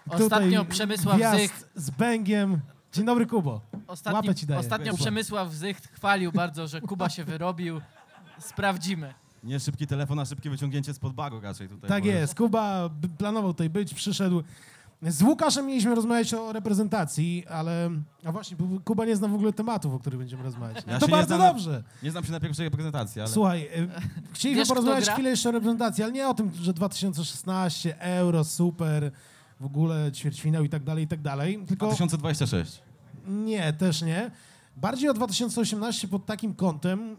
Speaker 2: Ostatnio
Speaker 1: Tutaj
Speaker 2: Przemysław Zych,
Speaker 1: z Bęgiem. Dzień dobry, Kubo.
Speaker 2: ostatni,
Speaker 1: Łapę ci daję.
Speaker 2: ostatnio
Speaker 1: Kuba.
Speaker 2: Przemysław Zych chwalił bardzo, że Kuba się wyrobił. Sprawdzimy.
Speaker 11: Nie szybki telefon, a szybkie wyciągnięcie spod bagu raczej tutaj.
Speaker 1: Tak jest, Kuba planował tutaj być, przyszedł. Z Łukaszem mieliśmy rozmawiać o reprezentacji, ale... A właśnie, bo Kuba nie zna w ogóle tematów, o których będziemy rozmawiać.
Speaker 11: Ja
Speaker 1: to
Speaker 11: się nie
Speaker 1: bardzo
Speaker 11: znam
Speaker 1: dobrze.
Speaker 11: Nie znam się na pierwszej reprezentacji, ale...
Speaker 1: Słuchaj, y, chcieliśmy
Speaker 2: Wiesz,
Speaker 1: porozmawiać chwilę jeszcze o reprezentacji, ale nie o tym, że 2016, euro, super, w ogóle ćwierćfinał i tak dalej, i tak dalej. Tylko
Speaker 11: 2026.
Speaker 1: nie, też nie. Bardziej o 2018 pod takim kątem,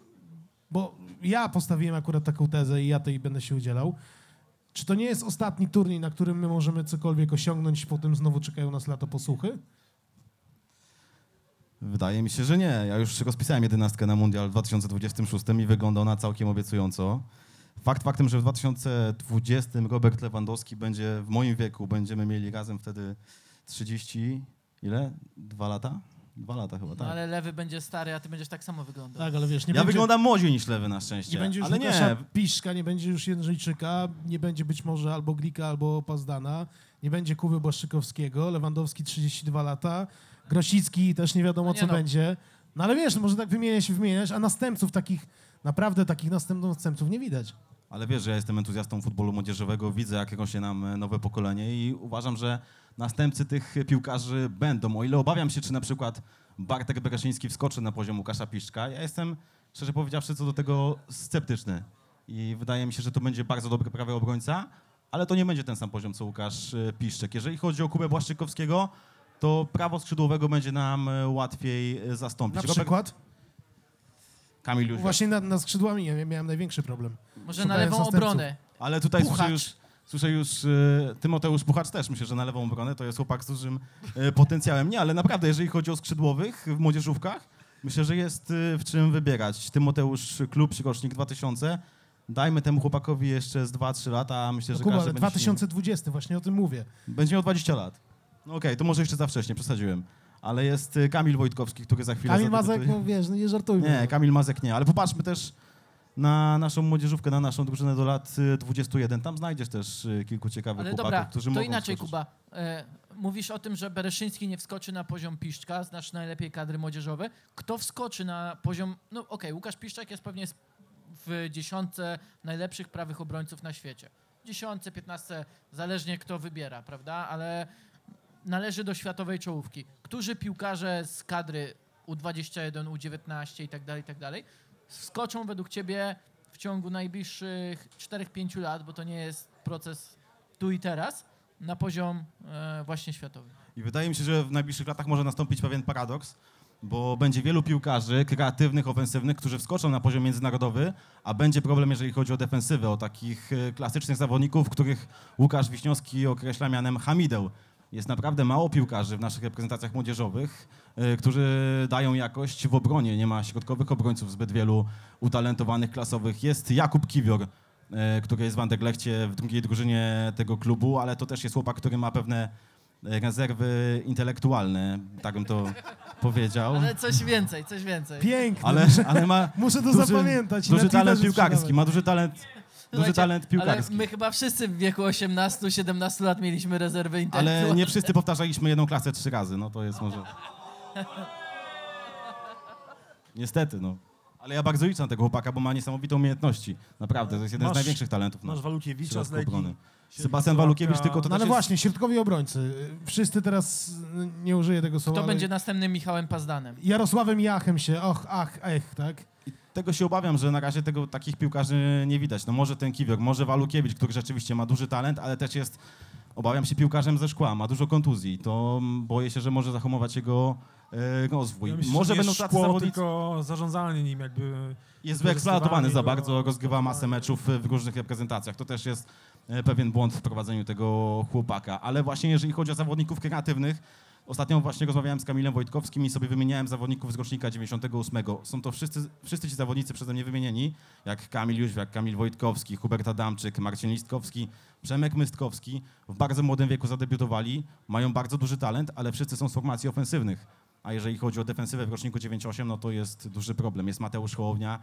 Speaker 1: bo ja postawiłem akurat taką tezę i ja tej będę się udzielał. Czy to nie jest ostatni turniej, na którym my możemy cokolwiek osiągnąć, potem znowu czekają nas lato posłuchy?
Speaker 11: Wydaje mi się, że nie. Ja już rozpisałem jedenastkę na Mundial w 2026 i wygląda ona całkiem obiecująco. Fakt faktem, że w 2020 Robert Lewandowski będzie w moim wieku, będziemy mieli razem wtedy 30, ile? Dwa lata? Dwa lata chyba,
Speaker 2: No
Speaker 11: tak.
Speaker 2: ale lewy będzie stary, a ty będziesz tak samo wyglądał.
Speaker 1: Tak, ale wiesz, nie
Speaker 11: ja
Speaker 1: będzie,
Speaker 11: wyglądam młodziej niż lewy na szczęście.
Speaker 1: nie będzie już
Speaker 11: ale
Speaker 1: Łukasza
Speaker 11: nie,
Speaker 1: Piszka, nie będzie już Jędrzejczyka, nie będzie być może albo Glika, albo Pazdana, nie będzie Kuby Błaszczykowskiego, Lewandowski 32 lata, Grosicki też nie wiadomo
Speaker 2: No nie
Speaker 1: co
Speaker 2: no.
Speaker 1: będzie. No ale wiesz, no może tak wymieniać, wymieniać, a następców takich, naprawdę takich następców nie widać.
Speaker 11: Ale wiesz, że ja jestem entuzjastą futbolu młodzieżowego, widzę jak rośnie nam e, nowe pokolenie i uważam, że następcy tych piłkarzy będą. O ile obawiam się, czy na przykład Bartek Bereszyński wskoczy na poziom Łukasza Piszczka, ja jestem, szczerze powiedziawszy, co do tego sceptyczny. I wydaje mi się, że to będzie bardzo dobry prawy obrońca, ale to nie będzie ten sam poziom, co Łukasz e, Piszczek. Jeżeli chodzi o Kubę Błaszczykowskiego, to prawo skrzydłowego będzie nam e, łatwiej e, zastąpić.
Speaker 1: Na
Speaker 11: Robert-
Speaker 1: przykład
Speaker 11: Kamil Jóźwiak.
Speaker 1: właśnie nad, nad skrzydłami ja miałem największy problem.
Speaker 2: Może na lewą
Speaker 1: następców.
Speaker 2: obronę.
Speaker 11: Ale tutaj
Speaker 2: Puchacz.
Speaker 11: słyszę już, słyszę już e, Tymoteusz Puchacz też myślę, że na lewą obronę to jest chłopak z dużym e, potencjałem. Nie, ale naprawdę, jeżeli chodzi o skrzydłowych w młodzieżówkach, myślę, że jest e, w czym wybierać. Tymoteusz Klub, rocznik 2000. Dajmy temu chłopakowi jeszcze z 2-3 lata, a myślę,
Speaker 1: No
Speaker 11: że
Speaker 1: Kuba,
Speaker 11: każdy
Speaker 1: ale
Speaker 11: będzie, się nim-
Speaker 1: 2020, właśnie o tym mówię.
Speaker 11: będzie miał 20 lat. No okej, to może jeszcze za wcześnie, przesadziłem. Ale jest Kamil Wojtkowski, który za chwilę...
Speaker 1: Kamil Mazek, no wiesz, no nie żartujmy.
Speaker 11: Nie, Kamil Mazek nie, ale popatrzmy też na naszą młodzieżówkę, na naszą drużynę do lat y, 21. Tam znajdziesz też y, kilku ciekawych
Speaker 2: Ale
Speaker 11: chłopaków,
Speaker 2: dobra,
Speaker 11: którzy
Speaker 2: to
Speaker 11: mogą
Speaker 2: inaczej,
Speaker 11: wskoczyć.
Speaker 2: Kuba. E, mówisz o tym, że Bereszyński nie wskoczy na poziom Piszczka, znasz najlepiej kadry młodzieżowe. Kto wskoczy na poziom... No okej, Łukasz Piszczak jest pewnie w dziesiątce najlepszych prawych obrońców na świecie. Dziesiątce, piętnastce, zależnie kto wybiera, prawda? Ale należy do światowej czołówki. Którzy piłkarze z kadry U21, U19 i tak dalej, i tak dalej, wskoczą według ciebie w ciągu najbliższych 4-5 lat, bo to nie jest proces tu i teraz, na poziom e, właśnie światowy.
Speaker 11: I wydaje mi się, że w najbliższych latach może nastąpić pewien paradoks, bo będzie wielu piłkarzy kreatywnych, ofensywnych, którzy wskoczą na poziom międzynarodowy, a będzie problem, jeżeli chodzi o defensywę, o takich e, klasycznych zawodników, których Łukasz Wiśniowski określa mianem hamideł. Jest naprawdę mało piłkarzy w naszych reprezentacjach młodzieżowych, e, którzy dają jakość w obronie. Nie ma środkowych obrońców zbyt wielu utalentowanych, klasowych. Jest Jakub Kiwior, e, który jest w Anderlechcie w drugiej drużynie tego klubu, ale to też jest chłopak, który ma pewne e, rezerwy intelektualne, tak bym to powiedział.
Speaker 2: Ale coś więcej, coś więcej.
Speaker 1: Piękne.
Speaker 11: Ale,
Speaker 1: muszę,
Speaker 11: ale ma
Speaker 1: muszę to
Speaker 11: duży,
Speaker 1: zapamiętać.
Speaker 11: duży talent piłkarski, ma duży talent, duży talent
Speaker 2: Ale
Speaker 11: piłkarski.
Speaker 2: my chyba wszyscy w wieku 18-17 lat mieliśmy rezerwy intelektualne.
Speaker 11: Ale nie wszyscy powtarzaliśmy jedną klasę trzy razy, no to jest może... Niestety, no. Ale ja bardzo liczę na tego chłopaka, bo ma niesamowite umiejętności. Naprawdę, to jest jeden
Speaker 4: Masz-
Speaker 11: z największych talentów
Speaker 4: Masz
Speaker 11: na
Speaker 4: Walukiewicza z Legii.
Speaker 11: obrony. Sebastian. Walukiewicz tylko to
Speaker 1: No ale
Speaker 11: jest...
Speaker 1: właśnie, środkowi obrońcy. Wszyscy teraz, y, nie użyję tego słowa,
Speaker 2: Kto
Speaker 1: ale
Speaker 2: będzie następnym Michałem Pazdanem?
Speaker 1: Jarosławem Jachem się, och, ach, ech, tak?
Speaker 11: Tego się obawiam, że na razie tego, takich piłkarzy nie widać. No może ten Kiwior, może Walukiewicz, który rzeczywiście ma duży talent, ale też jest, obawiam się, piłkarzem ze szkła, ma dużo kontuzji. To mm, boję się, że może zahamować jego e, rozwój.
Speaker 4: Ja myślę,
Speaker 11: może będą tacy
Speaker 4: szkło,
Speaker 11: zawodnicy...
Speaker 4: tylko zarządzanie nim jakby...
Speaker 11: Jest wyeksploatowany za bardzo, rozgrywa masę meczów w różnych reprezentacjach. To też jest e, pewien błąd w prowadzeniu tego chłopaka. Ale właśnie jeżeli chodzi o zawodników kreatywnych, ostatnio właśnie rozmawiałem z Kamilem Wojtkowskim i sobie wymieniałem zawodników z rocznika 98. Są to wszyscy, wszyscy ci zawodnicy przeze mnie wymienieni, jak Kamil Jóźwiak, Kamil Wojtkowski, Hubert Adamczyk, Marcin Listkowski, Przemek Mystkowski. W bardzo młodym wieku zadebiutowali, mają bardzo duży talent, ale wszyscy są z formacji ofensywnych. A jeżeli chodzi o defensywę w roczniku 98, no to jest duży problem. Jest Mateusz Hołownia,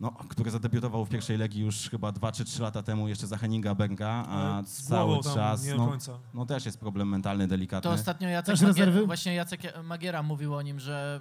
Speaker 11: no, który zadebiutował w pierwszej legii już chyba 2 czy 3 lata temu jeszcze za Henninga Benga, a cały czas
Speaker 4: nie do
Speaker 11: no,
Speaker 4: końca.
Speaker 11: no też jest problem mentalny, delikatny.
Speaker 2: To ostatnio Jacek
Speaker 1: Też
Speaker 2: Magier,
Speaker 1: rezerwy?
Speaker 2: właśnie Jacek Magiera mówił o nim, że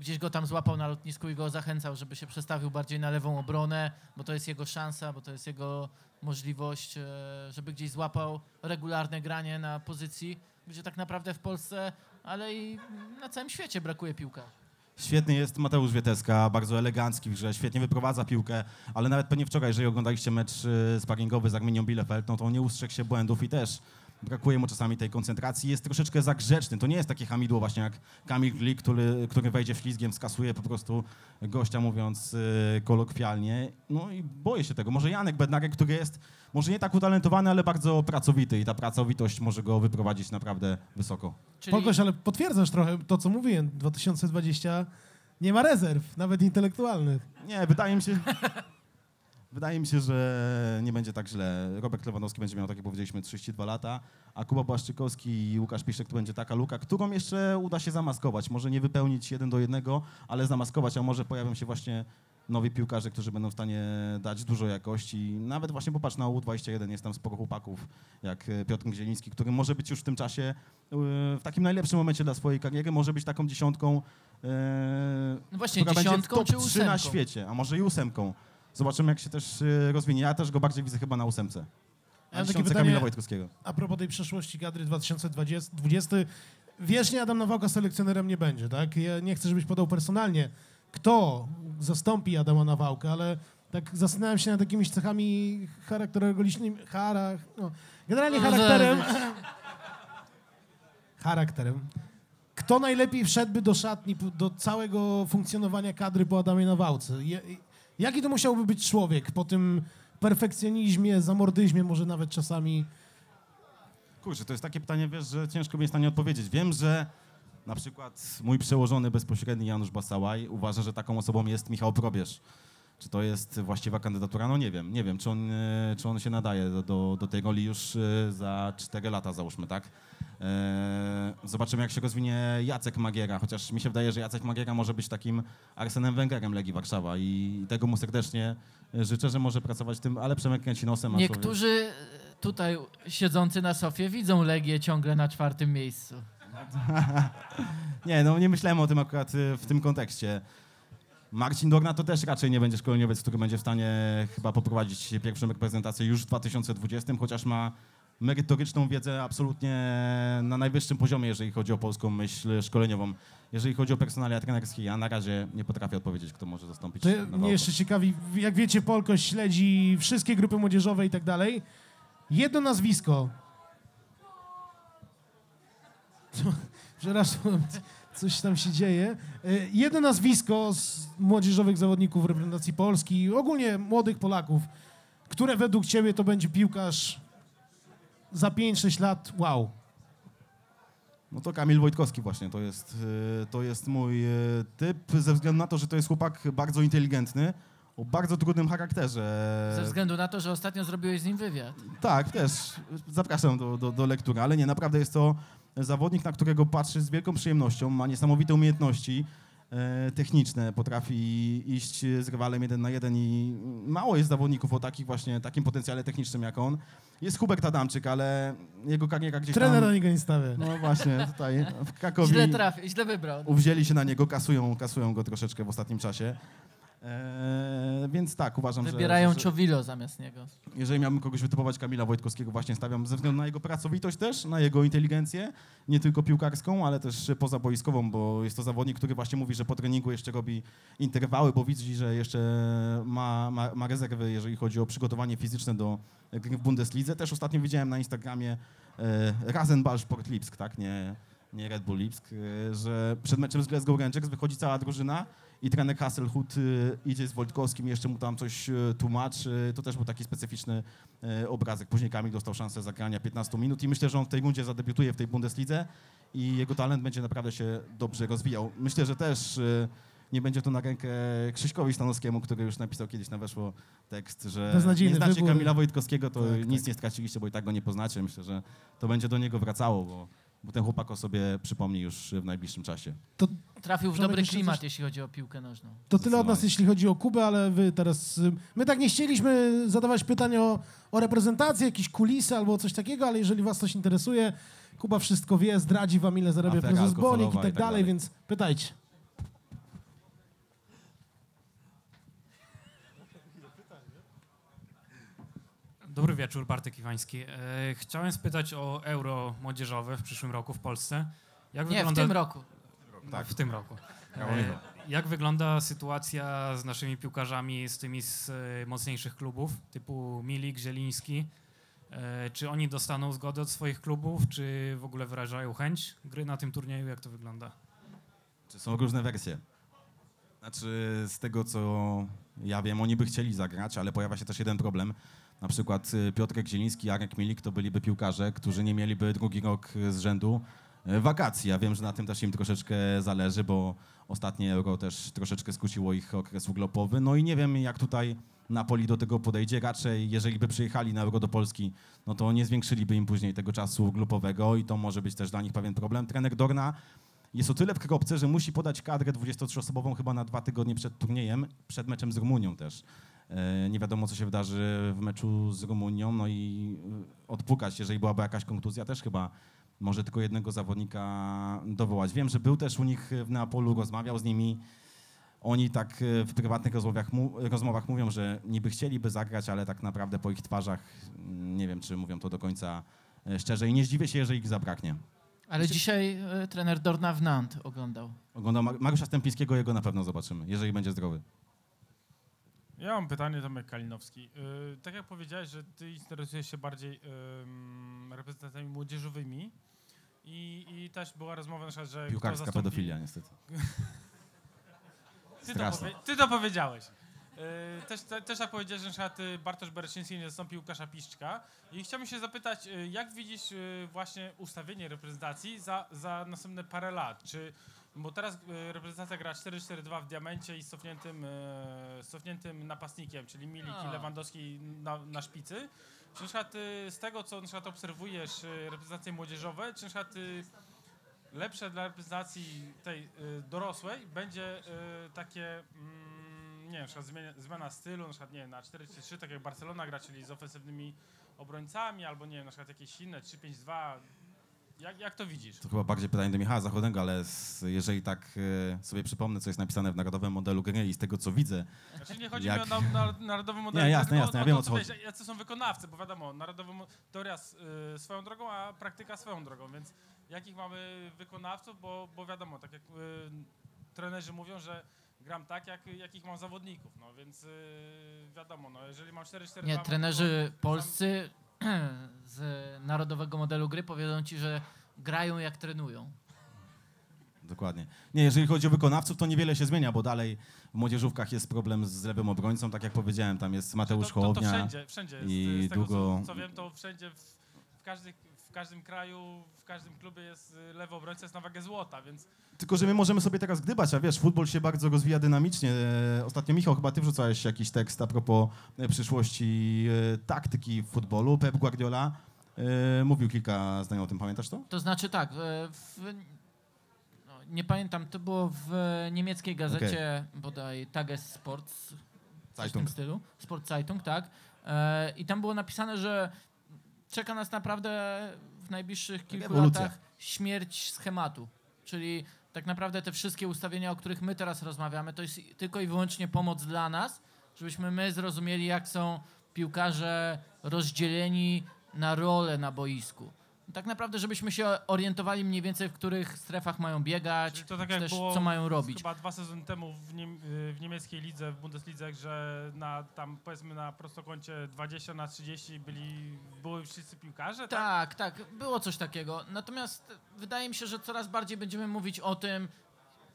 Speaker 2: gdzieś go tam złapał na lotnisku i go zachęcał, żeby się przestawił bardziej na lewą obronę, bo to jest jego szansa, bo to jest jego możliwość, e, żeby gdzieś złapał regularne granie na pozycji, gdzie tak naprawdę w Polsce, ale i na całym świecie brakuje piłkarzy.
Speaker 11: Świetny jest Mateusz Wieteska, bardzo elegancki w świetnie wyprowadza piłkę, ale nawet pewnie wczoraj, jeżeli oglądaliście mecz y, sparingowy z Arminią Bielefeld, no to nie ustrzegł się błędów i też brakuje mu czasami tej koncentracji, jest troszeczkę za grzeczny. To nie jest takie hamidło właśnie jak Kamil Glik, który, który wejdzie ślizgiem, skasuje po prostu gościa, mówiąc y, kolokwialnie. No i boję się tego. Może Janek Bednarek, który jest może nie tak utalentowany, ale bardzo pracowity i ta pracowitość może go wyprowadzić naprawdę wysoko.
Speaker 2: Czyli
Speaker 1: Polkoś, ale potwierdzasz trochę to, co mówiłem. 2020 nie ma rezerw, nawet intelektualnych.
Speaker 11: Nie, wydaje mi się... Wydaje mi się, że nie będzie tak źle. Robert Lewandowski będzie miał, tak jak powiedzieliśmy, 32 lata, a Kuba Błaszczykowski i Łukasz Piszczek to będzie taka luka, którą jeszcze uda się zamaskować. Może nie wypełnić jeden do jednego, ale zamaskować, a może pojawią się właśnie nowi piłkarze, którzy będą w stanie dać dużo jakości. Nawet właśnie popatrz na U21, jest tam sporo chłopaków, jak Piotr Zieliński, który może być już w tym czasie e, w takim najlepszym momencie dla swojej kariery, może być taką dziesiątką, e,
Speaker 2: No właśnie,
Speaker 11: która będzie w
Speaker 2: dziesiątką
Speaker 11: top
Speaker 2: czy
Speaker 11: 3 na świecie, a może i ósemką. Zobaczymy, jak się też e, rozwinie. Ja też go bardziej widzę chyba na ósemce.
Speaker 1: Ja takie pytanie-
Speaker 11: Kamila Wojtkowskiego.
Speaker 1: A propos tej przeszłości kadry 2020, wiecznie Adam Nawałka selekcjonerem nie będzie, tak? Ja nie chcę, żebyś podał personalnie, kto zastąpi Adama Nawałkę, ale tak zastanawiam się nad jakimiś cechami charakterologicznymi, chara, no, generalnie
Speaker 2: No,
Speaker 1: charakterem,
Speaker 2: zaraz.
Speaker 1: charakterem. Kto najlepiej wszedłby do szatni, do całego funkcjonowania kadry po Adamie Nawałce? Je- Jaki to musiałby być człowiek po tym perfekcjonizmie, zamordyzmie, może nawet czasami
Speaker 11: Kurczę, to jest takie pytanie, wiesz, że ciężko mi jest na nie odpowiedzieć. Wiem, że na przykład mój przełożony bezpośredni Janusz Basałaj uważa, że taką osobą jest Michał Probierz. Czy to jest właściwa kandydatura? No nie wiem. Nie wiem, czy on, e, czy on się nadaje do, do, do tej roli już e, za 4 lata, załóżmy, tak? E, Zobaczymy, jak się rozwinie Jacek Magiera, chociaż mi się wydaje, że Jacek Magiera może być takim Arsenem Węgerem Legii Warszawa i tego mu serdecznie życzę, że może pracować tym, ale Przemek kręci nosem. a człowiek-
Speaker 2: Niektórzy tutaj siedzący na sofie widzą Legię ciągle na czwartym miejscu.
Speaker 11: nie, no nie myślałem o tym akurat w tym kontekście. Marcin Dorna to też raczej nie będzie szkoleniowiec, który będzie w stanie chyba poprowadzić pierwszą reprezentację już w 2020, chociaż ma merytoryczną wiedzę absolutnie na najwyższym poziomie, jeżeli chodzi o polską myśl szkoleniową. Jeżeli chodzi o personalia trenerskie, ja na razie nie potrafię odpowiedzieć, kto może zastąpić.
Speaker 1: To mnie jeszcze ciekawi, jak wiecie, Polkoś śledzi wszystkie grupy młodzieżowe i tak dalej. Jedno nazwisko. Przepraszam, coś tam się dzieje. E, Jedno nazwisko z młodzieżowych zawodników reprezentacji Polski, ogólnie młodych Polaków, które według ciebie to będzie piłkarz za 5-6 lat, wow.
Speaker 11: No to Kamil Wojtkowski właśnie, to jest, y, to jest mój y, typ, ze względu na to, że to jest chłopak bardzo inteligentny, o bardzo trudnym charakterze.
Speaker 2: Ze względu na to, że ostatnio zrobiłeś z nim wywiad.
Speaker 11: Tak, też. Zapraszam do, do, do lektury, ale nie, naprawdę jest to zawodnik, na którego patrzy z wielką przyjemnością, ma niesamowite umiejętności e, techniczne, potrafi iść z rywalem jeden na jeden i mało jest zawodników o takich właśnie, takim potencjale technicznym jak on. Jest Hubert Adamczyk, ale jego kariera gdzieś
Speaker 1: Trener na
Speaker 11: tam...
Speaker 1: niego nie stawia.
Speaker 11: No właśnie, tutaj w Krakowie
Speaker 2: Źle trafi, źle wybrał.
Speaker 11: uwzięli się na niego, kasują, kasują go troszeczkę w ostatnim czasie. E, więc tak, uważam, że...
Speaker 2: Wybierają
Speaker 11: że,
Speaker 2: Czowilo zamiast niego.
Speaker 11: jeżeli miałbym kogoś wytypować, Kamila Wojtkowskiego właśnie stawiam ze względu na jego pracowitość też, na jego inteligencję, nie tylko piłkarską, ale też pozaboiskową, bo jest to zawodnik, który właśnie mówi, że po treningu jeszcze robi interwały, bo widzi, że jeszcze ma, ma, ma rezerwy, jeżeli chodzi o przygotowanie fizyczne do gry w Bundeslidze. Też ostatnio widziałem na Instagramie e, Rasenball Sport Lipsk, tak, nie, nie Red Bull Lipsk, e, że przed meczem z Glasgow wychodzi cała drużyna i trener Hasselhut y, idzie z Wojtkowskim, jeszcze mu tam coś y, tłumaczy. To też był taki specyficzny obrazek. Później Kamil dostał szansę zagrania 15 minut i myślę, że on w tej rundzie zadebiutuje w tej Bundeslidze i jego talent będzie naprawdę się dobrze rozwijał. Myślę, że też nie będzie to na rękę Krzyśkowi Stanowskiemu, który już napisał kiedyś na weszło tekst, że
Speaker 1: Beznadziejny
Speaker 11: nie znacie
Speaker 1: wybór.
Speaker 11: Kamila Wojtkowskiego, to
Speaker 1: Tak,
Speaker 11: nic
Speaker 1: tak.
Speaker 11: nie straciliście, bo i tak go nie poznacie. Myślę, że to będzie do niego wracało, bo, bo ten chłopak o sobie przypomni już w najbliższym czasie.
Speaker 2: Trafił w dobry
Speaker 1: jeszcze
Speaker 2: klimat,
Speaker 1: coś?
Speaker 2: jeśli chodzi o piłkę nożną.
Speaker 1: To tyle od nas, jeśli chodzi o Kubę, ale wy teraz... y, My tak nie chcieliśmy zadawać pytań o, o reprezentację, jakieś kulisy albo coś takiego, ale jeżeli was coś interesuje, Kuba wszystko wie, zdradzi wam, ile zarabia
Speaker 11: Afera
Speaker 1: prezes Bonik i
Speaker 11: alkoholowa
Speaker 1: tak
Speaker 11: i tak
Speaker 1: dalej,
Speaker 11: dalej.
Speaker 1: więc pytajcie.
Speaker 12: Dobry wieczór, Bartek Iwański. E, chciałem spytać o euro młodzieżowe w przyszłym roku w Polsce. Jak
Speaker 2: Nie, w
Speaker 12: wygląda...
Speaker 2: tym roku.
Speaker 12: Tak, w tym roku. E, jak wygląda sytuacja z naszymi piłkarzami, z tymi z e, mocniejszych klubów, typu Milik, Zieliński? Czy oni dostaną zgodę od swoich klubów, czy w ogóle wyrażają chęć gry na tym turnieju? Jak to wygląda?
Speaker 11: Czy są różne wersje? Znaczy, z tego co ja wiem, oni by chcieli zagrać, ale pojawia się też jeden problem. Na przykład y, Piotrek Zieliński, Jarek Milik to byliby piłkarze, którzy nie mieliby drugi rok z rzędu y, wakacji. Ja wiem, że na tym też im troszeczkę zależy, bo ostatnie euro też troszeczkę skusiło ich okres urlopowy. No i nie wiem, jak tutaj Napoli do tego podejdzie. Raczej, jeżeli by przyjechali na euro do Polski, no to nie zwiększyliby im później tego czasu grupowego i to może być też dla nich pewien problem. Trener Dorna jest o tyle w kropce, że musi podać kadrę 23-osobową chyba na dwa tygodnie przed turniejem, przed meczem z Rumunią też. E, Nie wiadomo, co się wydarzy w meczu z Rumunią, no i e, odpukać, jeżeli byłaby jakaś kontuzja, też chyba może tylko jednego zawodnika dowołać. Wiem, że był też u nich w Neapolu, rozmawiał z nimi. Oni tak e, w prywatnych rozmowach, rozmowach mówią, że niby chcieliby zagrać, ale tak naprawdę po ich twarzach mm, nie wiem, czy mówią to do końca szczerze i nie zdziwię się, jeżeli ich zabraknie.
Speaker 2: Ale dzisiaj e, trener Dorna w Nantes oglądał.
Speaker 11: Oglądam Mar- Mariusza Stępińskiego, jego na pewno zobaczymy, jeżeli będzie zdrowy.
Speaker 6: Ja mam pytanie, Tomek Kalinowski. Yy, tak jak powiedziałeś, że ty interesujesz się bardziej ym, reprezentacjami młodzieżowymi i, i też była rozmowa na przykład, że kto
Speaker 11: Piłkarska
Speaker 6: zastąpi-
Speaker 11: pedofilia, niestety.
Speaker 6: Ty to, powie, ty to powiedziałeś. Yy, też, te, też tak powiedziałeś, że na przykład y, Bartosz Bereszyński nie zastąpił Łukasza Piszczka. I chciałbym się zapytać, y, jak widzisz y, właśnie ustawienie reprezentacji za, za następne parę lat? Czy, bo teraz y, reprezentacja gra 4-4-2 w diamencie i z cofniętym, y, z cofniętym napastnikiem, czyli Milik i. Lewandowski na, na szpicy. Czy na przykład y, z tego, co na przykład obserwujesz reprezentacje młodzieżowe, czy na przykład lepsze dla reprezentacji tej dorosłej będzie takie, mm, nie wiem, zmiana, zmiana stylu, na przykład nie wiem, na 4-3, tak jak Barcelona gra, czyli z ofensywnymi obrońcami, albo nie wiem, na przykład jakieś inne 3-5-2. Jak, jak to widzisz?
Speaker 11: To chyba bardziej pytanie do Michała Zachodnego, ale z, jeżeli tak e, sobie przypomnę, co jest napisane w narodowym modelu gry i z tego, co widzę,
Speaker 6: Znaczy nie chodzi
Speaker 11: jak...
Speaker 6: mi o na, na, narodowy model,
Speaker 11: Nie, jasne, jasne,
Speaker 6: o,
Speaker 11: ja
Speaker 6: o
Speaker 11: wiem,
Speaker 6: to,
Speaker 11: o co
Speaker 6: wiesz,
Speaker 11: chodzi.
Speaker 6: Jacy są wykonawcy, bo wiadomo, narodowy teoria y, swoją drogą, a praktyka swoją drogą, więc jakich mamy wykonawców, bo, bo wiadomo, tak jak y, trenerzy mówią, że gram tak, jak, jakich mam zawodników, no więc y, wiadomo, no jeżeli mam 4-4
Speaker 2: Nie, trenerzy polscy z narodowego modelu gry powiedzą ci, że grają jak trenują.
Speaker 11: Dokładnie. Nie, jeżeli chodzi o wykonawców, to niewiele się zmienia, bo dalej w młodzieżówkach jest problem z lewym obrońcą, tak jak powiedziałem, tam jest Mateusz
Speaker 6: to, to, to
Speaker 11: Hołownia
Speaker 6: wszędzie, wszędzie jest,
Speaker 11: i
Speaker 6: z tego
Speaker 11: długo...
Speaker 6: co, co wiem, to wszędzie w, w, każdy, w każdym kraju, w każdym klubie jest y, lewy obrońca jest na wagę złota, więc
Speaker 11: Tylko, że my możemy sobie teraz gdybać, a wiesz, futbol się bardzo rozwija dynamicznie. E, Ostatnio, Michał, chyba ty wrzucałeś jakiś tekst a propos e, przyszłości e, taktyki w futbolu. Pep Guardiola mówił kilka zdań o tym, pamiętasz to?
Speaker 2: To znaczy tak, w, no, nie pamiętam, to było w niemieckiej gazecie bodaj Tages Sports, coś w tym stylu, Sport Zeitung, tak. I tam było napisane, że czeka nas naprawdę w najbliższych kilku
Speaker 11: ewolucja.
Speaker 2: latach śmierć schematu, czyli tak naprawdę te wszystkie ustawienia, o których my teraz rozmawiamy, to jest tylko i wyłącznie pomoc dla nas, żebyśmy my zrozumieli, jak są piłkarze rozdzieleni na role na boisku. Tak naprawdę, żebyśmy się orientowali mniej więcej, w których strefach mają biegać,
Speaker 6: Czyli to tak jak
Speaker 2: też
Speaker 6: było
Speaker 2: co mają robić.
Speaker 6: chyba dwa sezony temu w, niem, y, w niemieckiej lidze, w Bundeslidze, że na tam powiedzmy na prostokącie 20 na 30 byli, były wszyscy piłkarze, tak?
Speaker 2: Tak, tak, było coś takiego. Natomiast wydaje mi się, że coraz bardziej będziemy mówić o tym,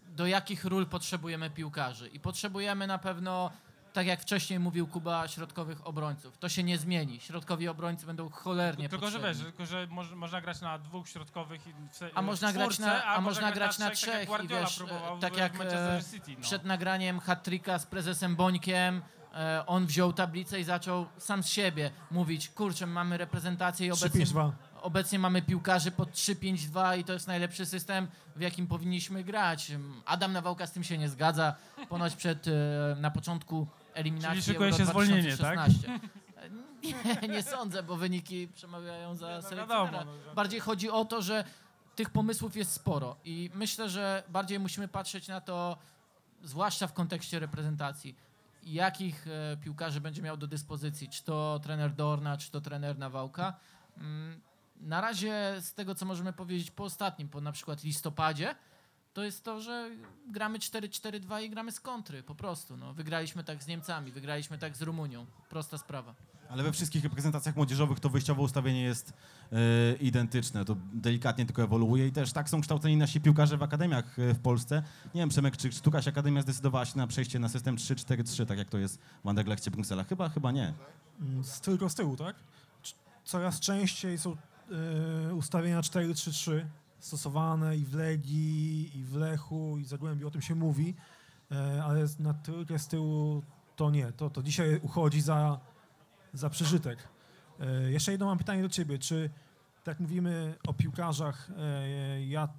Speaker 2: do jakich ról potrzebujemy piłkarzy. I potrzebujemy na pewno, tak jak wcześniej mówił Kuba, środkowych obrońców. To się nie zmieni. Środkowi obrońcy będą cholernie
Speaker 6: Tylko, że
Speaker 2: potrzebni.
Speaker 6: wiesz, tylko, że moż, można grać na dwóch środkowych i w, se-
Speaker 2: A
Speaker 6: w
Speaker 2: można grać
Speaker 6: czwórce,
Speaker 2: na, a
Speaker 6: można
Speaker 2: można grać na
Speaker 6: tak jak
Speaker 2: trzech i wiesz,
Speaker 6: próbował
Speaker 2: tak jak e,
Speaker 6: City, no.
Speaker 2: przed nagraniem hat-tricka z prezesem Bońkiem e, on wziął tablicę i zaczął sam z siebie mówić, kurczę, mamy reprezentację i obecnie,
Speaker 4: 3-5-2.
Speaker 2: obecnie mamy piłkarzy pod 3-5-2 i to jest najlepszy system, w jakim powinniśmy grać. Adam Nawałka z tym się nie zgadza. Ponoć przed, e, na początku eliminacji
Speaker 6: Czyli szykuje się zwolnienie, tak?
Speaker 2: 2016. Nie, nie sądzę, bo wyniki przemawiają za
Speaker 6: no
Speaker 2: selekcjonera.
Speaker 6: no,
Speaker 2: Bardziej chodzi o to, że tych pomysłów jest sporo i myślę, że bardziej musimy patrzeć na to, zwłaszcza w kontekście reprezentacji, jakich e, piłkarzy będzie miał do dyspozycji, czy to trener Dorna, czy to trener Nawałka. Mm, Na razie z tego, co możemy powiedzieć po ostatnim, po na przykład listopadzie, to jest to, że gramy 4-4-2 i gramy z kontry, po prostu. No. Wygraliśmy tak z Niemcami, wygraliśmy tak z Rumunią. Prosta sprawa.
Speaker 11: Ale we wszystkich reprezentacjach młodzieżowych to wyjściowe ustawienie jest e, identyczne. To delikatnie tylko ewoluuje i też tak są kształceni nasi piłkarze w akademiach e, w Polsce. Nie wiem, Przemek, czy któraś akademia zdecydowała się na przejście na system 3-4-3, tak jak to jest w Anderlechcie Bruksela? Chyba, chyba nie.
Speaker 4: Mm, Z tylko z tyłu, tak? Coraz częściej są e, ustawienia 4-3-3 stosowane i w Legii, i w Lechu, i w Zagłębiu, o tym się mówi, e, ale na trójkę z tyłu to nie. To, to dzisiaj uchodzi za, za przeżytek. E, jeszcze jedno mam pytanie do ciebie. Czy tak mówimy o piłkarzach, e, jak,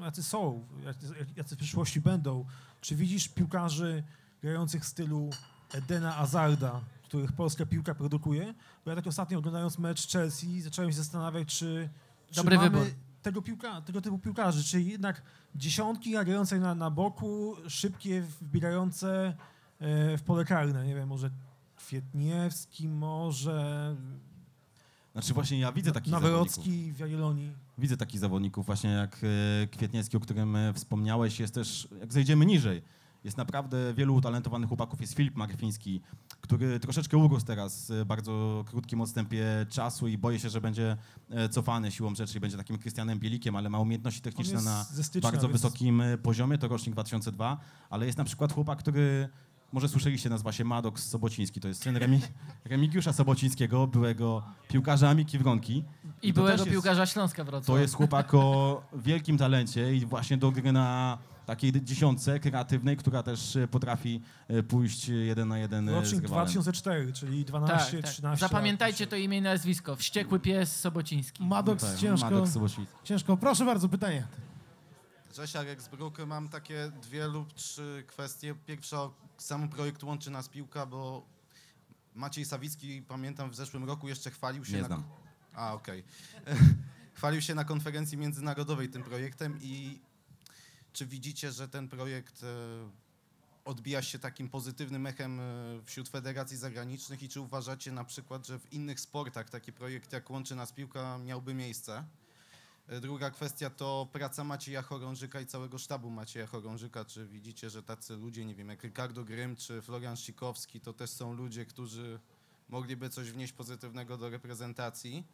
Speaker 4: jacy są, jacy, jacy w przyszłości będą, czy widzisz piłkarzy grających w stylu Edena Azarda, których polska piłka produkuje? Bo ja tak ostatnio oglądając mecz Chelsea zacząłem się zastanawiać, czy, czy
Speaker 2: Dobry
Speaker 4: mamy
Speaker 2: wybór.
Speaker 4: Tego, piłka, tego typu piłkarzy, czy jednak dziesiątki grające na, na boku, szybkie, wbierające e, w pole karne, nie wiem, może Kwietniewski, może
Speaker 11: Znaczy właśnie ja widzę takich zawodników.
Speaker 4: Nawrocki w Jagiellonii.
Speaker 11: Widzę takich zawodników właśnie jak e, Kwietniewski, o którym e, wspomniałeś. Jest też, jak zejdziemy niżej, jest naprawdę wielu utalentowanych chłopaków. Jest Filip Marfiński, który troszeczkę urósł teraz w bardzo krótkim odstępie czasu i boję się, że będzie e, cofany siłą rzeczy i będzie takim Krystianem Bielikiem, ale ma umiejętności techniczne na
Speaker 4: stycznia,
Speaker 11: bardzo
Speaker 4: więc-
Speaker 11: wysokim e, poziomie. To rocznik 2002, ale jest na przykład chłopak, który może słyszeliście, nazywa się Madok Sobociński. To jest syn Remi Remigiusza Sobocińskiego, byłego piłkarza Amiki Wronki.
Speaker 2: I
Speaker 11: to
Speaker 2: byłego piłkarza Śląska Wrocław.
Speaker 11: to jest chłopak o wielkim talencie i właśnie do gry na takiej dziesiątce kreatywnej, która też e, potrafi e, pójść jeden na jeden e, z
Speaker 4: Rocznik
Speaker 11: rywalem.
Speaker 4: 2004, czyli 12,
Speaker 2: tak, tak.
Speaker 4: 13
Speaker 2: Zapamiętajcie to imię i nazwisko. Wściekły pies Sobociński.
Speaker 1: Madox
Speaker 11: Tak,
Speaker 1: ciężko,
Speaker 11: Madok Sobociński.
Speaker 1: ciężko. Proszę bardzo, pytanie.
Speaker 13: Cześć, Jarek z Bruky. Mam takie dwie lub trzy kwestie. Pierwsza, sam projekt Łączy Nas Piłka, bo Maciej Sawicki, pamiętam, w zeszłym roku jeszcze chwalił się
Speaker 11: Nie
Speaker 13: na...
Speaker 11: znam.
Speaker 13: A, okej. chwalił się na konferencji międzynarodowej tym projektem i czy widzicie, że ten projekt e, odbija się takim pozytywnym echem e, wśród federacji zagranicznych i czy uważacie na przykład, że w innych sportach taki projekt jak Łączy Nas Piłka miałby miejsce? E, Druga kwestia to praca Macieja Chorążyka i całego sztabu Macieja Chorążyka. Czy widzicie, że tacy ludzie, nie wiem, jak Ricardo Grym czy Florian Sikowski, to też są ludzie, którzy mogliby coś wnieść pozytywnego do reprezentacji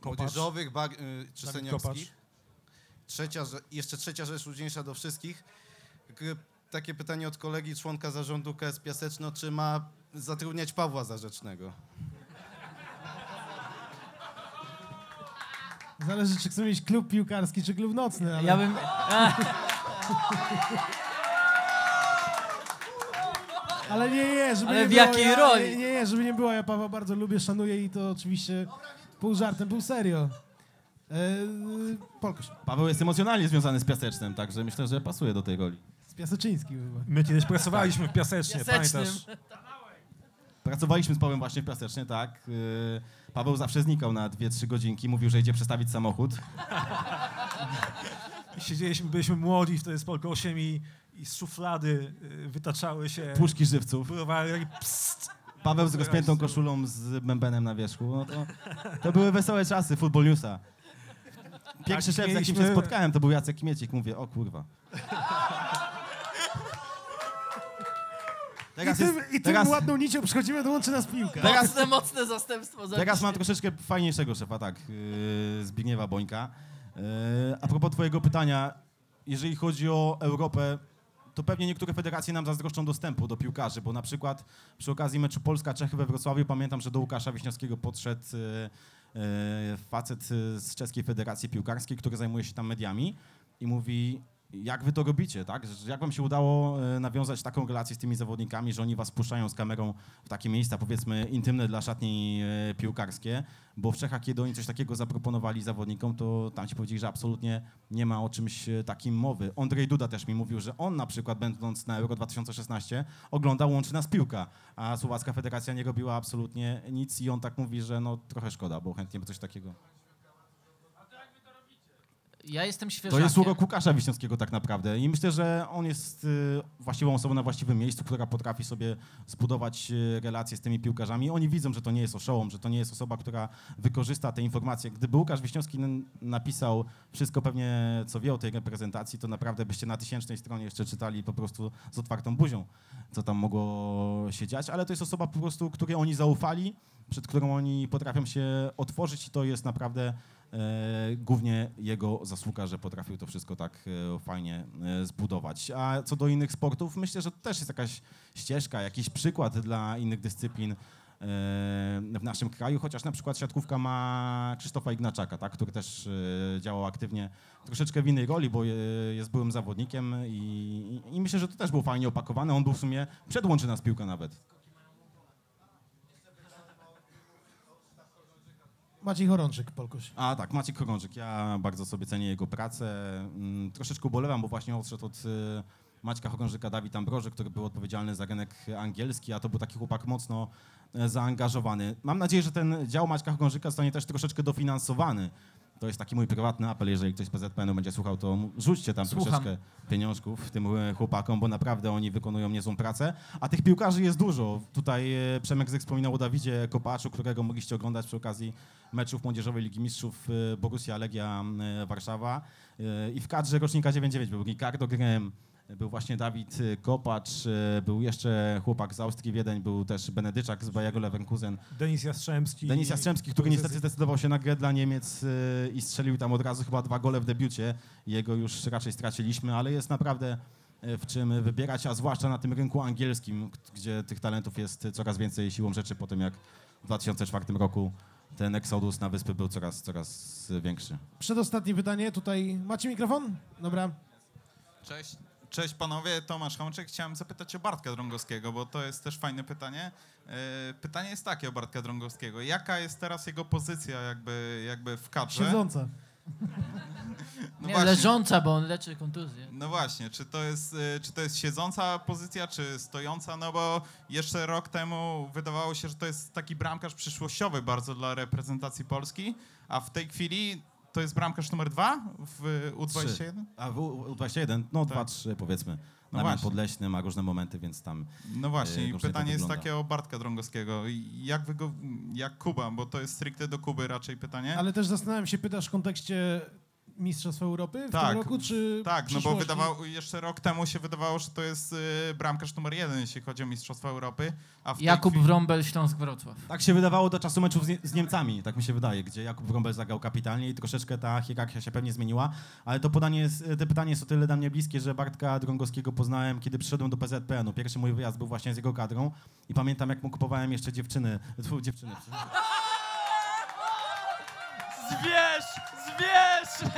Speaker 4: Kopacz.
Speaker 13: młodzieżowych bar, czy
Speaker 4: Dawid
Speaker 13: seniorskich.
Speaker 4: Kopacz.
Speaker 13: Trzecia, rze- jeszcze trzecia rzecz, trudniejsza do wszystkich. Takie pytanie od kolegi, członka zarządu KS Piaseczno, czy ma zatrudniać Pawła Zarzecznego?
Speaker 1: Zależy, czy chcę mieć klub piłkarski, czy klub nocny, ale...
Speaker 2: Ja bym...
Speaker 1: Ale nie, nie, żeby
Speaker 2: Ale
Speaker 1: nie
Speaker 2: w
Speaker 1: było,
Speaker 2: jakiej
Speaker 1: ja,
Speaker 2: roli?
Speaker 1: Nie, nie, żeby nie było, ja Pawła bardzo lubię, szanuję i to oczywiście pół żartem, pół serio. E, Polkoś,
Speaker 11: Paweł jest emocjonalnie związany z Piasecznem, także myślę, że pasuje do tej roli.
Speaker 1: z Piaseczyńskim chyba.
Speaker 4: My kiedyś pracowaliśmy w Piasecznie,
Speaker 2: Piasecznym.
Speaker 4: pamiętasz?
Speaker 11: Pracowaliśmy z Pawłem właśnie w Piasecznie, tak. Yy, Paweł zawsze znikał na 2-3 godzinki, mówił, że idzie przestawić samochód.
Speaker 4: Siedzieliśmy, byliśmy młodzi wtedy z 8 i, i z szuflady y, wytaczały się
Speaker 11: Puszki żywców.
Speaker 4: browary, psst.
Speaker 11: Paweł z rozpiętą koszulą z bębenem na wierzchu. No to, to były wesołe czasy Football Newsa. Pierwszy szef, z jakim się spotkałem, to był Jacek Kmiecik. Mówię, o kurwa.
Speaker 1: I
Speaker 11: Teraz,
Speaker 1: tym,
Speaker 11: jest,
Speaker 1: i tym
Speaker 11: teraz,
Speaker 1: ładną nicią przychodzimy do Łączy Nas Piłka.
Speaker 11: Teraz-
Speaker 2: Mocne, mocne zastępstwo.
Speaker 11: teraz
Speaker 2: zapiszcie.
Speaker 11: mam troszeczkę fajniejszego szefa, tak, yy, Zbigniewa Bońka. Yy, a propos twojego pytania, jeżeli chodzi o Europę, to pewnie niektóre federacje nam zazdroszczą dostępu do piłkarzy, bo na przykład przy okazji meczu Polska-Czechy we Wrocławiu pamiętam, że do Łukasza Wiśniowskiego podszedł e, facet e, z Czeskiej Federacji Piłkarskiej, który zajmuje się tam mediami i mówi, jak wy to robicie, tak? Jak wam się udało e, nawiązać taką relację z tymi zawodnikami, że oni was puszczają z kamerą w takie miejsca, powiedzmy, intymne dla szatni e, piłkarskie, bo w Czechach, kiedy oni coś takiego zaproponowali zawodnikom, to tam ci powiedzieli, że absolutnie nie ma o czymś e, takim mowy. Andrzej Duda też mi mówił, że on na przykład będąc na Euro 2016 oglądał Łączy Nas Piłka, a Słowacka Federacja nie robiła absolutnie nic i on tak mówi, że no trochę szkoda, bo chętnie by coś takiego.
Speaker 2: Ja jestem
Speaker 11: To
Speaker 2: świeżakiem.
Speaker 11: jest urok Łukasza Wiśniewskiego tak naprawdę i myślę, że on jest y, właściwą osobą na właściwym miejscu, która potrafi sobie zbudować y, relacje z tymi piłkarzami. Oni widzą, że to nie jest oszołom, że to nie jest osoba, która wykorzysta te informacje. Gdyby Łukasz Wiśniewski napisał wszystko pewnie, co wie o tej reprezentacji, to naprawdę byście na tysięcznej stronie jeszcze czytali po prostu z otwartą buzią, co tam mogło się dziać, ale to jest osoba po prostu, której oni zaufali, przed którą oni potrafią się otworzyć i to jest naprawdę głównie jego zasługa, że potrafił to wszystko tak e, fajnie e, zbudować. A co do innych sportów, myślę, że to też jest jakaś ścieżka, jakiś przykład dla innych dyscyplin e, w naszym kraju, chociaż na przykład siatkówka ma Krzysztofa Ignaczaka, tak, który też e, działał aktywnie troszeczkę w innej roli, bo e, jest byłym zawodnikiem i, i myślę, że to też było fajnie opakowane. On był w sumie przed Łączyna z piłka nawet.
Speaker 1: Maciej Chorączyk, Polkoś.
Speaker 11: A tak, Maciek Chorączyk. Ja bardzo sobie cenię jego pracę. Mm, Troszeczkę ubolewam, bo właśnie odszedł od y, Maćka Chorążyka Dawid Ambroży, który był odpowiedzialny za rynek angielski, a to był taki chłopak mocno e, zaangażowany. Mam nadzieję, że ten dział Maćka Chorążyka zostanie też troszeczkę dofinansowany. To jest taki mój prywatny apel, jeżeli ktoś z PZPN-u będzie słuchał, to rzućcie tam
Speaker 2: Słucham.
Speaker 11: troszeczkę pieniążków tym e, chłopakom, bo naprawdę oni wykonują niezłą pracę. A tych piłkarzy jest dużo. Tutaj e, Przemek Zyk wspominał o Dawidzie Kopaczu, którego mogliście oglądać przy okazji meczów Młodzieżowej Ligi Mistrzów e, Borussia Legia Warszawa. I w kadrze rocznika 99 był Ricardo Grem, był właśnie Dawid e, Kopacz, e, był jeszcze chłopak z Austrii Wiedeń, był też Benedyczak z Bayero Leverkusen.
Speaker 4: Denis Jastrzębski.
Speaker 11: Denis Jastrzębski, który niestety zdecydował się na grę dla Niemiec y, i strzelił tam od razu chyba dwa gole w debiucie. Jego już raczej straciliśmy, ale jest naprawdę y, w czym wybierać, a zwłaszcza na tym rynku angielskim, gdzie tych talentów jest coraz więcej siłą rzeczy po tym, jak w 2004 roku ten eksodus na wyspy był coraz, coraz większy.
Speaker 1: Przedostatnie pytanie, tutaj macie mikrofon? Dobra.
Speaker 14: Cześć. Cześć panowie, Tomasz Chomczyk. Chciałem zapytać o Bartka Drągowskiego, bo to jest też fajne pytanie. E, Pytanie jest takie o Bartka Drągowskiego. Jaka jest teraz jego pozycja jakby, jakby w kadrze?
Speaker 1: Siedząca.
Speaker 14: No
Speaker 2: nie,
Speaker 14: właśnie.
Speaker 2: leżąca, bo on leczy kontuzję.
Speaker 14: No właśnie, czy to, jest, y, czy to jest siedząca pozycja, czy stojąca? No bo jeszcze rok temu wydawało się, że to jest taki bramkarz przyszłościowy bardzo dla reprezentacji Polski, a w tej chwili to jest bramkarz numer dwa w U21?
Speaker 11: Trzy. A w U- U21, no dwa, trzy powiedzmy.
Speaker 14: No właśnie.
Speaker 11: Podleśny ma różne momenty, więc tam
Speaker 14: No właśnie,
Speaker 11: e,
Speaker 14: pytanie jest takie o Bartka Drągowskiego. Jak wy go, jak Kuba, bo to jest stricte do Kuby raczej pytanie.
Speaker 1: Ale też zastanawiam się, pytasz w kontekście Mistrzostw Europy w
Speaker 14: tak,
Speaker 1: tym roku, czy
Speaker 14: Tak, no bo wydawało, jeszcze rok temu się wydawało, że to jest y, bramkarz numer jeden, jeśli chodzi o Mistrzostwa Europy, a w
Speaker 2: Jakub
Speaker 14: chwili...
Speaker 2: Wrąbel, Śląsk Wrocław.
Speaker 11: Tak się wydawało do czasu meczów z, Nie- z Niemcami, tak mi się wydaje, gdzie Jakub Wrąbel zagrał kapitalnie i troszeczkę ta hierarchia się pewnie zmieniła, ale to podanie jest, to pytanie jest o tyle dla mnie bliskie, że Bartka Drągowskiego poznałem, kiedy przyszedłem do PZPN-u. Pierwszy mój wyjazd był właśnie z jego kadrą i pamiętam, jak mu kupowałem jeszcze dziewczyny, tfu, dziewczyny,
Speaker 8: Zwierz! Zwierz!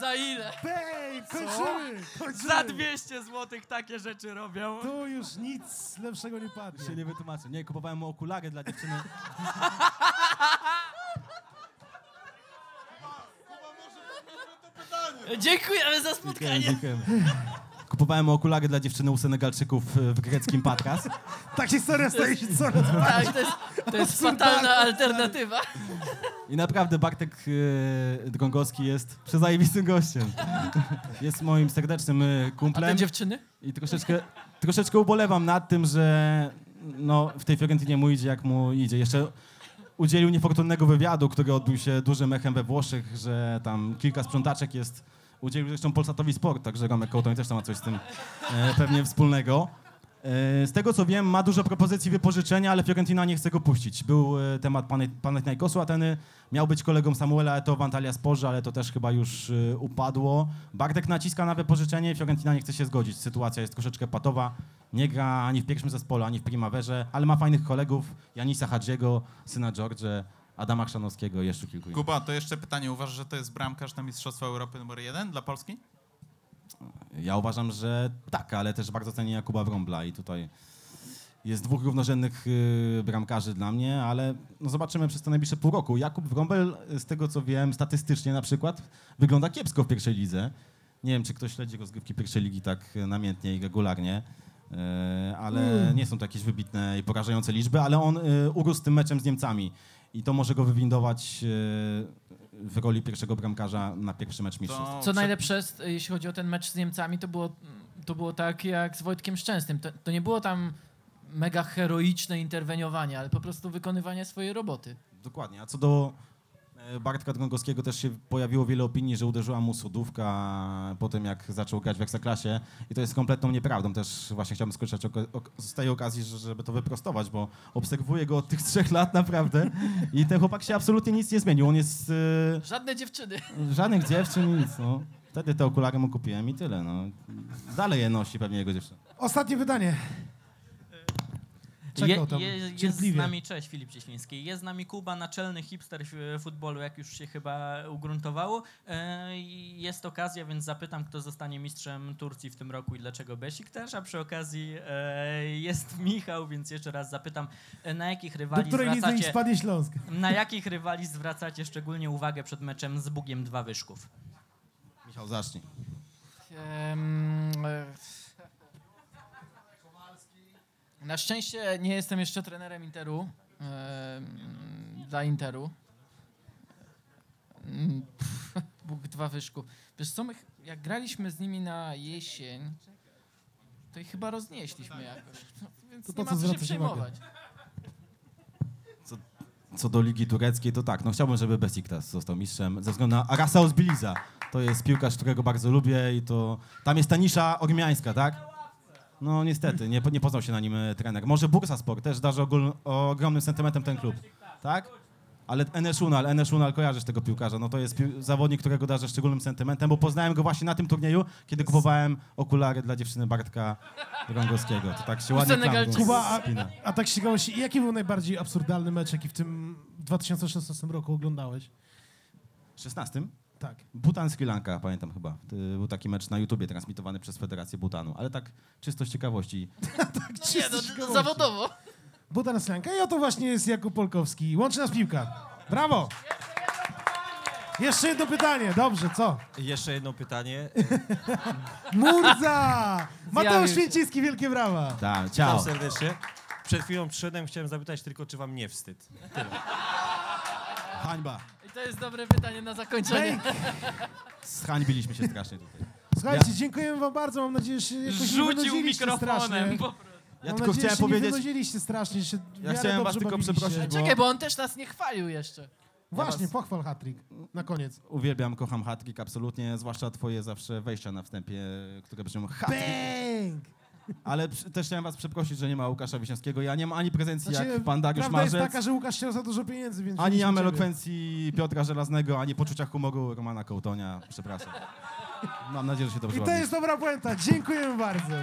Speaker 8: Za ile?
Speaker 1: Bej, kończymy, kończymy.
Speaker 8: Za 200 zł takie rzeczy robią.
Speaker 1: Tu już nic lepszego nie padnie.
Speaker 11: się nie wytłumaczę. Nie, kupowałem mu okulary dla dziewczyny.
Speaker 2: Dziękujemy za spotkanie.
Speaker 11: Dziękujemy. Kupowałem okulary dla dziewczyny u Senegalczyków w greckim Patras.
Speaker 1: Ta historia staje się coraz
Speaker 2: Tak, to jest, to jest fatalna alternatywa.
Speaker 11: I naprawdę Bartek e, Drągowski jest przezajebistym gościem. Jest moim serdecznym e, kumplem.
Speaker 2: A te dziewczyny?
Speaker 11: I troszeczkę, troszeczkę ubolewam nad tym, że no, w tej Fiorentynie mu idzie jak mu idzie. Jeszcze udzielił niefortunnego wywiadu, który odbył się dużym echem we Włoszech, że tam kilka sprzątaczek jest... Udzielił zresztą Polsatowi Sport, także Romek Kołtoń też tam ma coś z tym e, pewnie wspólnego. E, Z tego co wiem, ma dużo propozycji wypożyczenia, ale Fiorentina nie chce go puścić. Był e, temat Panathinaikosu Ateny, miał być kolegą Samuela Eto'o w Antalya Sporze, ale to też chyba już e, upadło. Bartek naciska na wypożyczenie, Fiorentina nie chce się zgodzić. Sytuacja jest troszeczkę patowa. Nie gra ani w pierwszym zespole, ani w Primaverze, ale ma fajnych kolegów. Janisa Hadziego, syna George, Adama Chrzanowskiego i jeszcze kilku innych.
Speaker 14: Kuba, to jeszcze pytanie. Uważasz, że to jest bramkarz na Mistrzostwa Europy numer jeden dla Polski?
Speaker 11: Ja uważam, że tak, ale też bardzo cenię Jakuba Wrąbla i tutaj jest dwóch równorzędnych y, bramkarzy dla mnie, ale no zobaczymy przez te najbliższe pół roku. Jakub Wrąbel, z tego co wiem, statystycznie na przykład wygląda kiepsko w pierwszej lidze. Nie wiem, czy ktoś śledzi rozgrywki pierwszej ligi tak namiętnie i regularnie, e, ale
Speaker 1: Mm.
Speaker 11: nie są to jakieś wybitne i porażające liczby, ale on y, urósł tym meczem z Niemcami i to może go wywindować e, w roli pierwszego bramkarza na pierwszy mecz mistrzostw.
Speaker 2: Co najlepsze, jest, jeśli chodzi o ten mecz z Niemcami, to było, to było tak jak z Wojtkiem Szczęsnym. To, to nie było tam mega heroiczne interweniowanie, ale po prostu wykonywanie swojej roboty.
Speaker 11: Dokładnie. A co do e, Bartka Drągowskiego też się pojawiło wiele opinii, że uderzyła mu sodówka po tym, jak zaczął grać w Ekstraklasie i to jest kompletną nieprawdą. Też właśnie chciałbym skorzystać z tej okazji, że- żeby to wyprostować, bo obserwuję go od tych trzech lat naprawdę i ten chłopak się absolutnie nic nie zmienił. On jest... e,
Speaker 2: Żadne dziewczyny.
Speaker 11: Żadnych dziewczyn, nic, no. Wtedy te okulary mu kupiłem i tyle, no. Dalej je nosi pewnie jego dziewczyna.
Speaker 1: Ostatnie pytanie.
Speaker 8: Je,
Speaker 1: Czekał tam
Speaker 8: je, jest z nami, cześć Filip Cieśliński, jest z nami Kuba, naczelny hipster w futbolu, jak już się chyba ugruntowało. E, Jest okazja, więc zapytam, kto zostanie mistrzem Turcji w tym roku i dlaczego Besik też, a przy okazji e, jest Michał, więc jeszcze raz zapytam, e, na jakich
Speaker 1: Do
Speaker 8: rywali
Speaker 1: której lidze ich
Speaker 8: zwracacie...
Speaker 1: spadnie Śląsk?
Speaker 8: Na jakich rywali zwracacie szczególnie uwagę przed meczem z Bugiem Dwa Wyszków?
Speaker 11: Michał, zacznij.
Speaker 2: E, Na szczęście nie jestem jeszcze trenerem Interu. Dla Interu. Mm, pff, Bóg dwa wyszku. Wiesz co, my jak graliśmy z nimi na jesień, to ich chyba roznieśliśmy jakoś. No, więc
Speaker 1: To po
Speaker 2: nie
Speaker 1: co
Speaker 2: ma co się przejmować.
Speaker 11: Co, co do Ligi Tureckiej, to tak, no chciałbym, żeby Besiktas został mistrzem ze względu na Arasaus Biliza. To jest piłkarz, którego bardzo lubię i to... Tam jest ta nisza ormiańska, tak? No niestety, nie, nie poznał się na nim e, trener. Może Bursaspor też darzy ogól, ogromnym sentymentem ten klub, tak? Ale Enes Unal, Enes Unal, kojarzysz tego piłkarza, no to jest pił- zawodnik, którego darzę szczególnym sentymentem, bo poznałem go właśnie na tym turnieju, kiedy kupowałem okulary dla dziewczyny Bartka Rągowskiego. To tak się ładnie tam
Speaker 1: Kuba, a, a tak ciekawości, jaki był najbardziej absurdalny mecz, jaki w tym 2016 roku oglądałeś?
Speaker 11: 16?
Speaker 1: Tak.
Speaker 11: Butan Sri Lanka, pamiętam chyba. To był taki mecz na YouTubie transmitowany przez Federację Butanu, ale tak czysto z ciekawości.
Speaker 1: tak
Speaker 2: Nie,
Speaker 1: czysto
Speaker 2: no,
Speaker 1: z ciekawości.
Speaker 2: zawodowo.
Speaker 1: Butan Slanka i oto właśnie jest Jakub Polkowski. Łączy nas piłka. Brawo! Jeszcze jedno pytanie. Dobrze, co?
Speaker 15: Jeszcze jedno pytanie.
Speaker 1: Murza! Mateusz. Święcicki, wielkie brawa.
Speaker 11: Tak,
Speaker 15: Witam
Speaker 11: ciao.
Speaker 15: serdecznie. Przed chwilą przyszedłem, chciałem zapytać tylko, czy wam nie wstyd. Tyle.
Speaker 11: Hańba.
Speaker 2: To jest dobre pytanie na zakończenie.
Speaker 11: Zhańbiliśmy się strasznie tutaj.
Speaker 1: Słuchajcie, dziękujemy wam bardzo. Mam nadzieję, że się jakoś nie
Speaker 8: Rzucił
Speaker 1: wynudziliście
Speaker 8: mikrofonem.
Speaker 1: strasznie.
Speaker 8: Po...
Speaker 11: Ja
Speaker 1: Mam
Speaker 11: tylko
Speaker 1: nadzieję,
Speaker 11: chciałem
Speaker 1: że się nie
Speaker 11: powiedzieć,
Speaker 1: wynudziliście strasznie, że się w
Speaker 11: ja
Speaker 1: miarę
Speaker 11: chciałem was
Speaker 1: dobrze
Speaker 11: tylko
Speaker 1: bawiliście.
Speaker 11: przeprosić, bo
Speaker 2: Czekaj, bo on też nas nie chwalił jeszcze.
Speaker 1: Właśnie,
Speaker 11: was-
Speaker 1: pochwal hat-trick. Na koniec.
Speaker 11: uwielbiam, kocham hat absolutnie, zwłaszcza twoje zawsze wejścia na wstępie, które brzmią hat
Speaker 1: Bang!
Speaker 11: Ale przy- też chciałem was przeprosić, że nie ma Łukasza Wiśniewskiego. Ja nie mam ani prezencji
Speaker 1: Znaczy,
Speaker 11: jak pan Dariusz
Speaker 1: Prawda jest
Speaker 11: Marzec,
Speaker 1: taka, że Łukasz chciał za dużo pieniędzy, więc...
Speaker 11: ani mam elokwencji Piotra Żelaznego, ani poczucia humoru Romana Kołtonia. Przepraszam. Mam nadzieję, że się dobrze
Speaker 1: I to jest dobra puenta. Dziękujemy bardzo.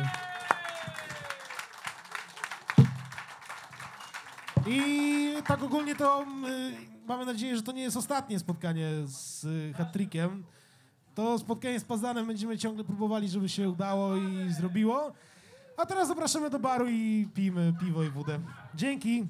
Speaker 1: I tak ogólnie to y, mamy nadzieję, że to nie jest ostatnie spotkanie z y, hat-trickiem. To spotkanie z Pazanem będziemy ciągle próbowali, żeby się udało i zrobiło. A teraz zapraszamy do baru i pijmy piwo i wódę. Dzięki.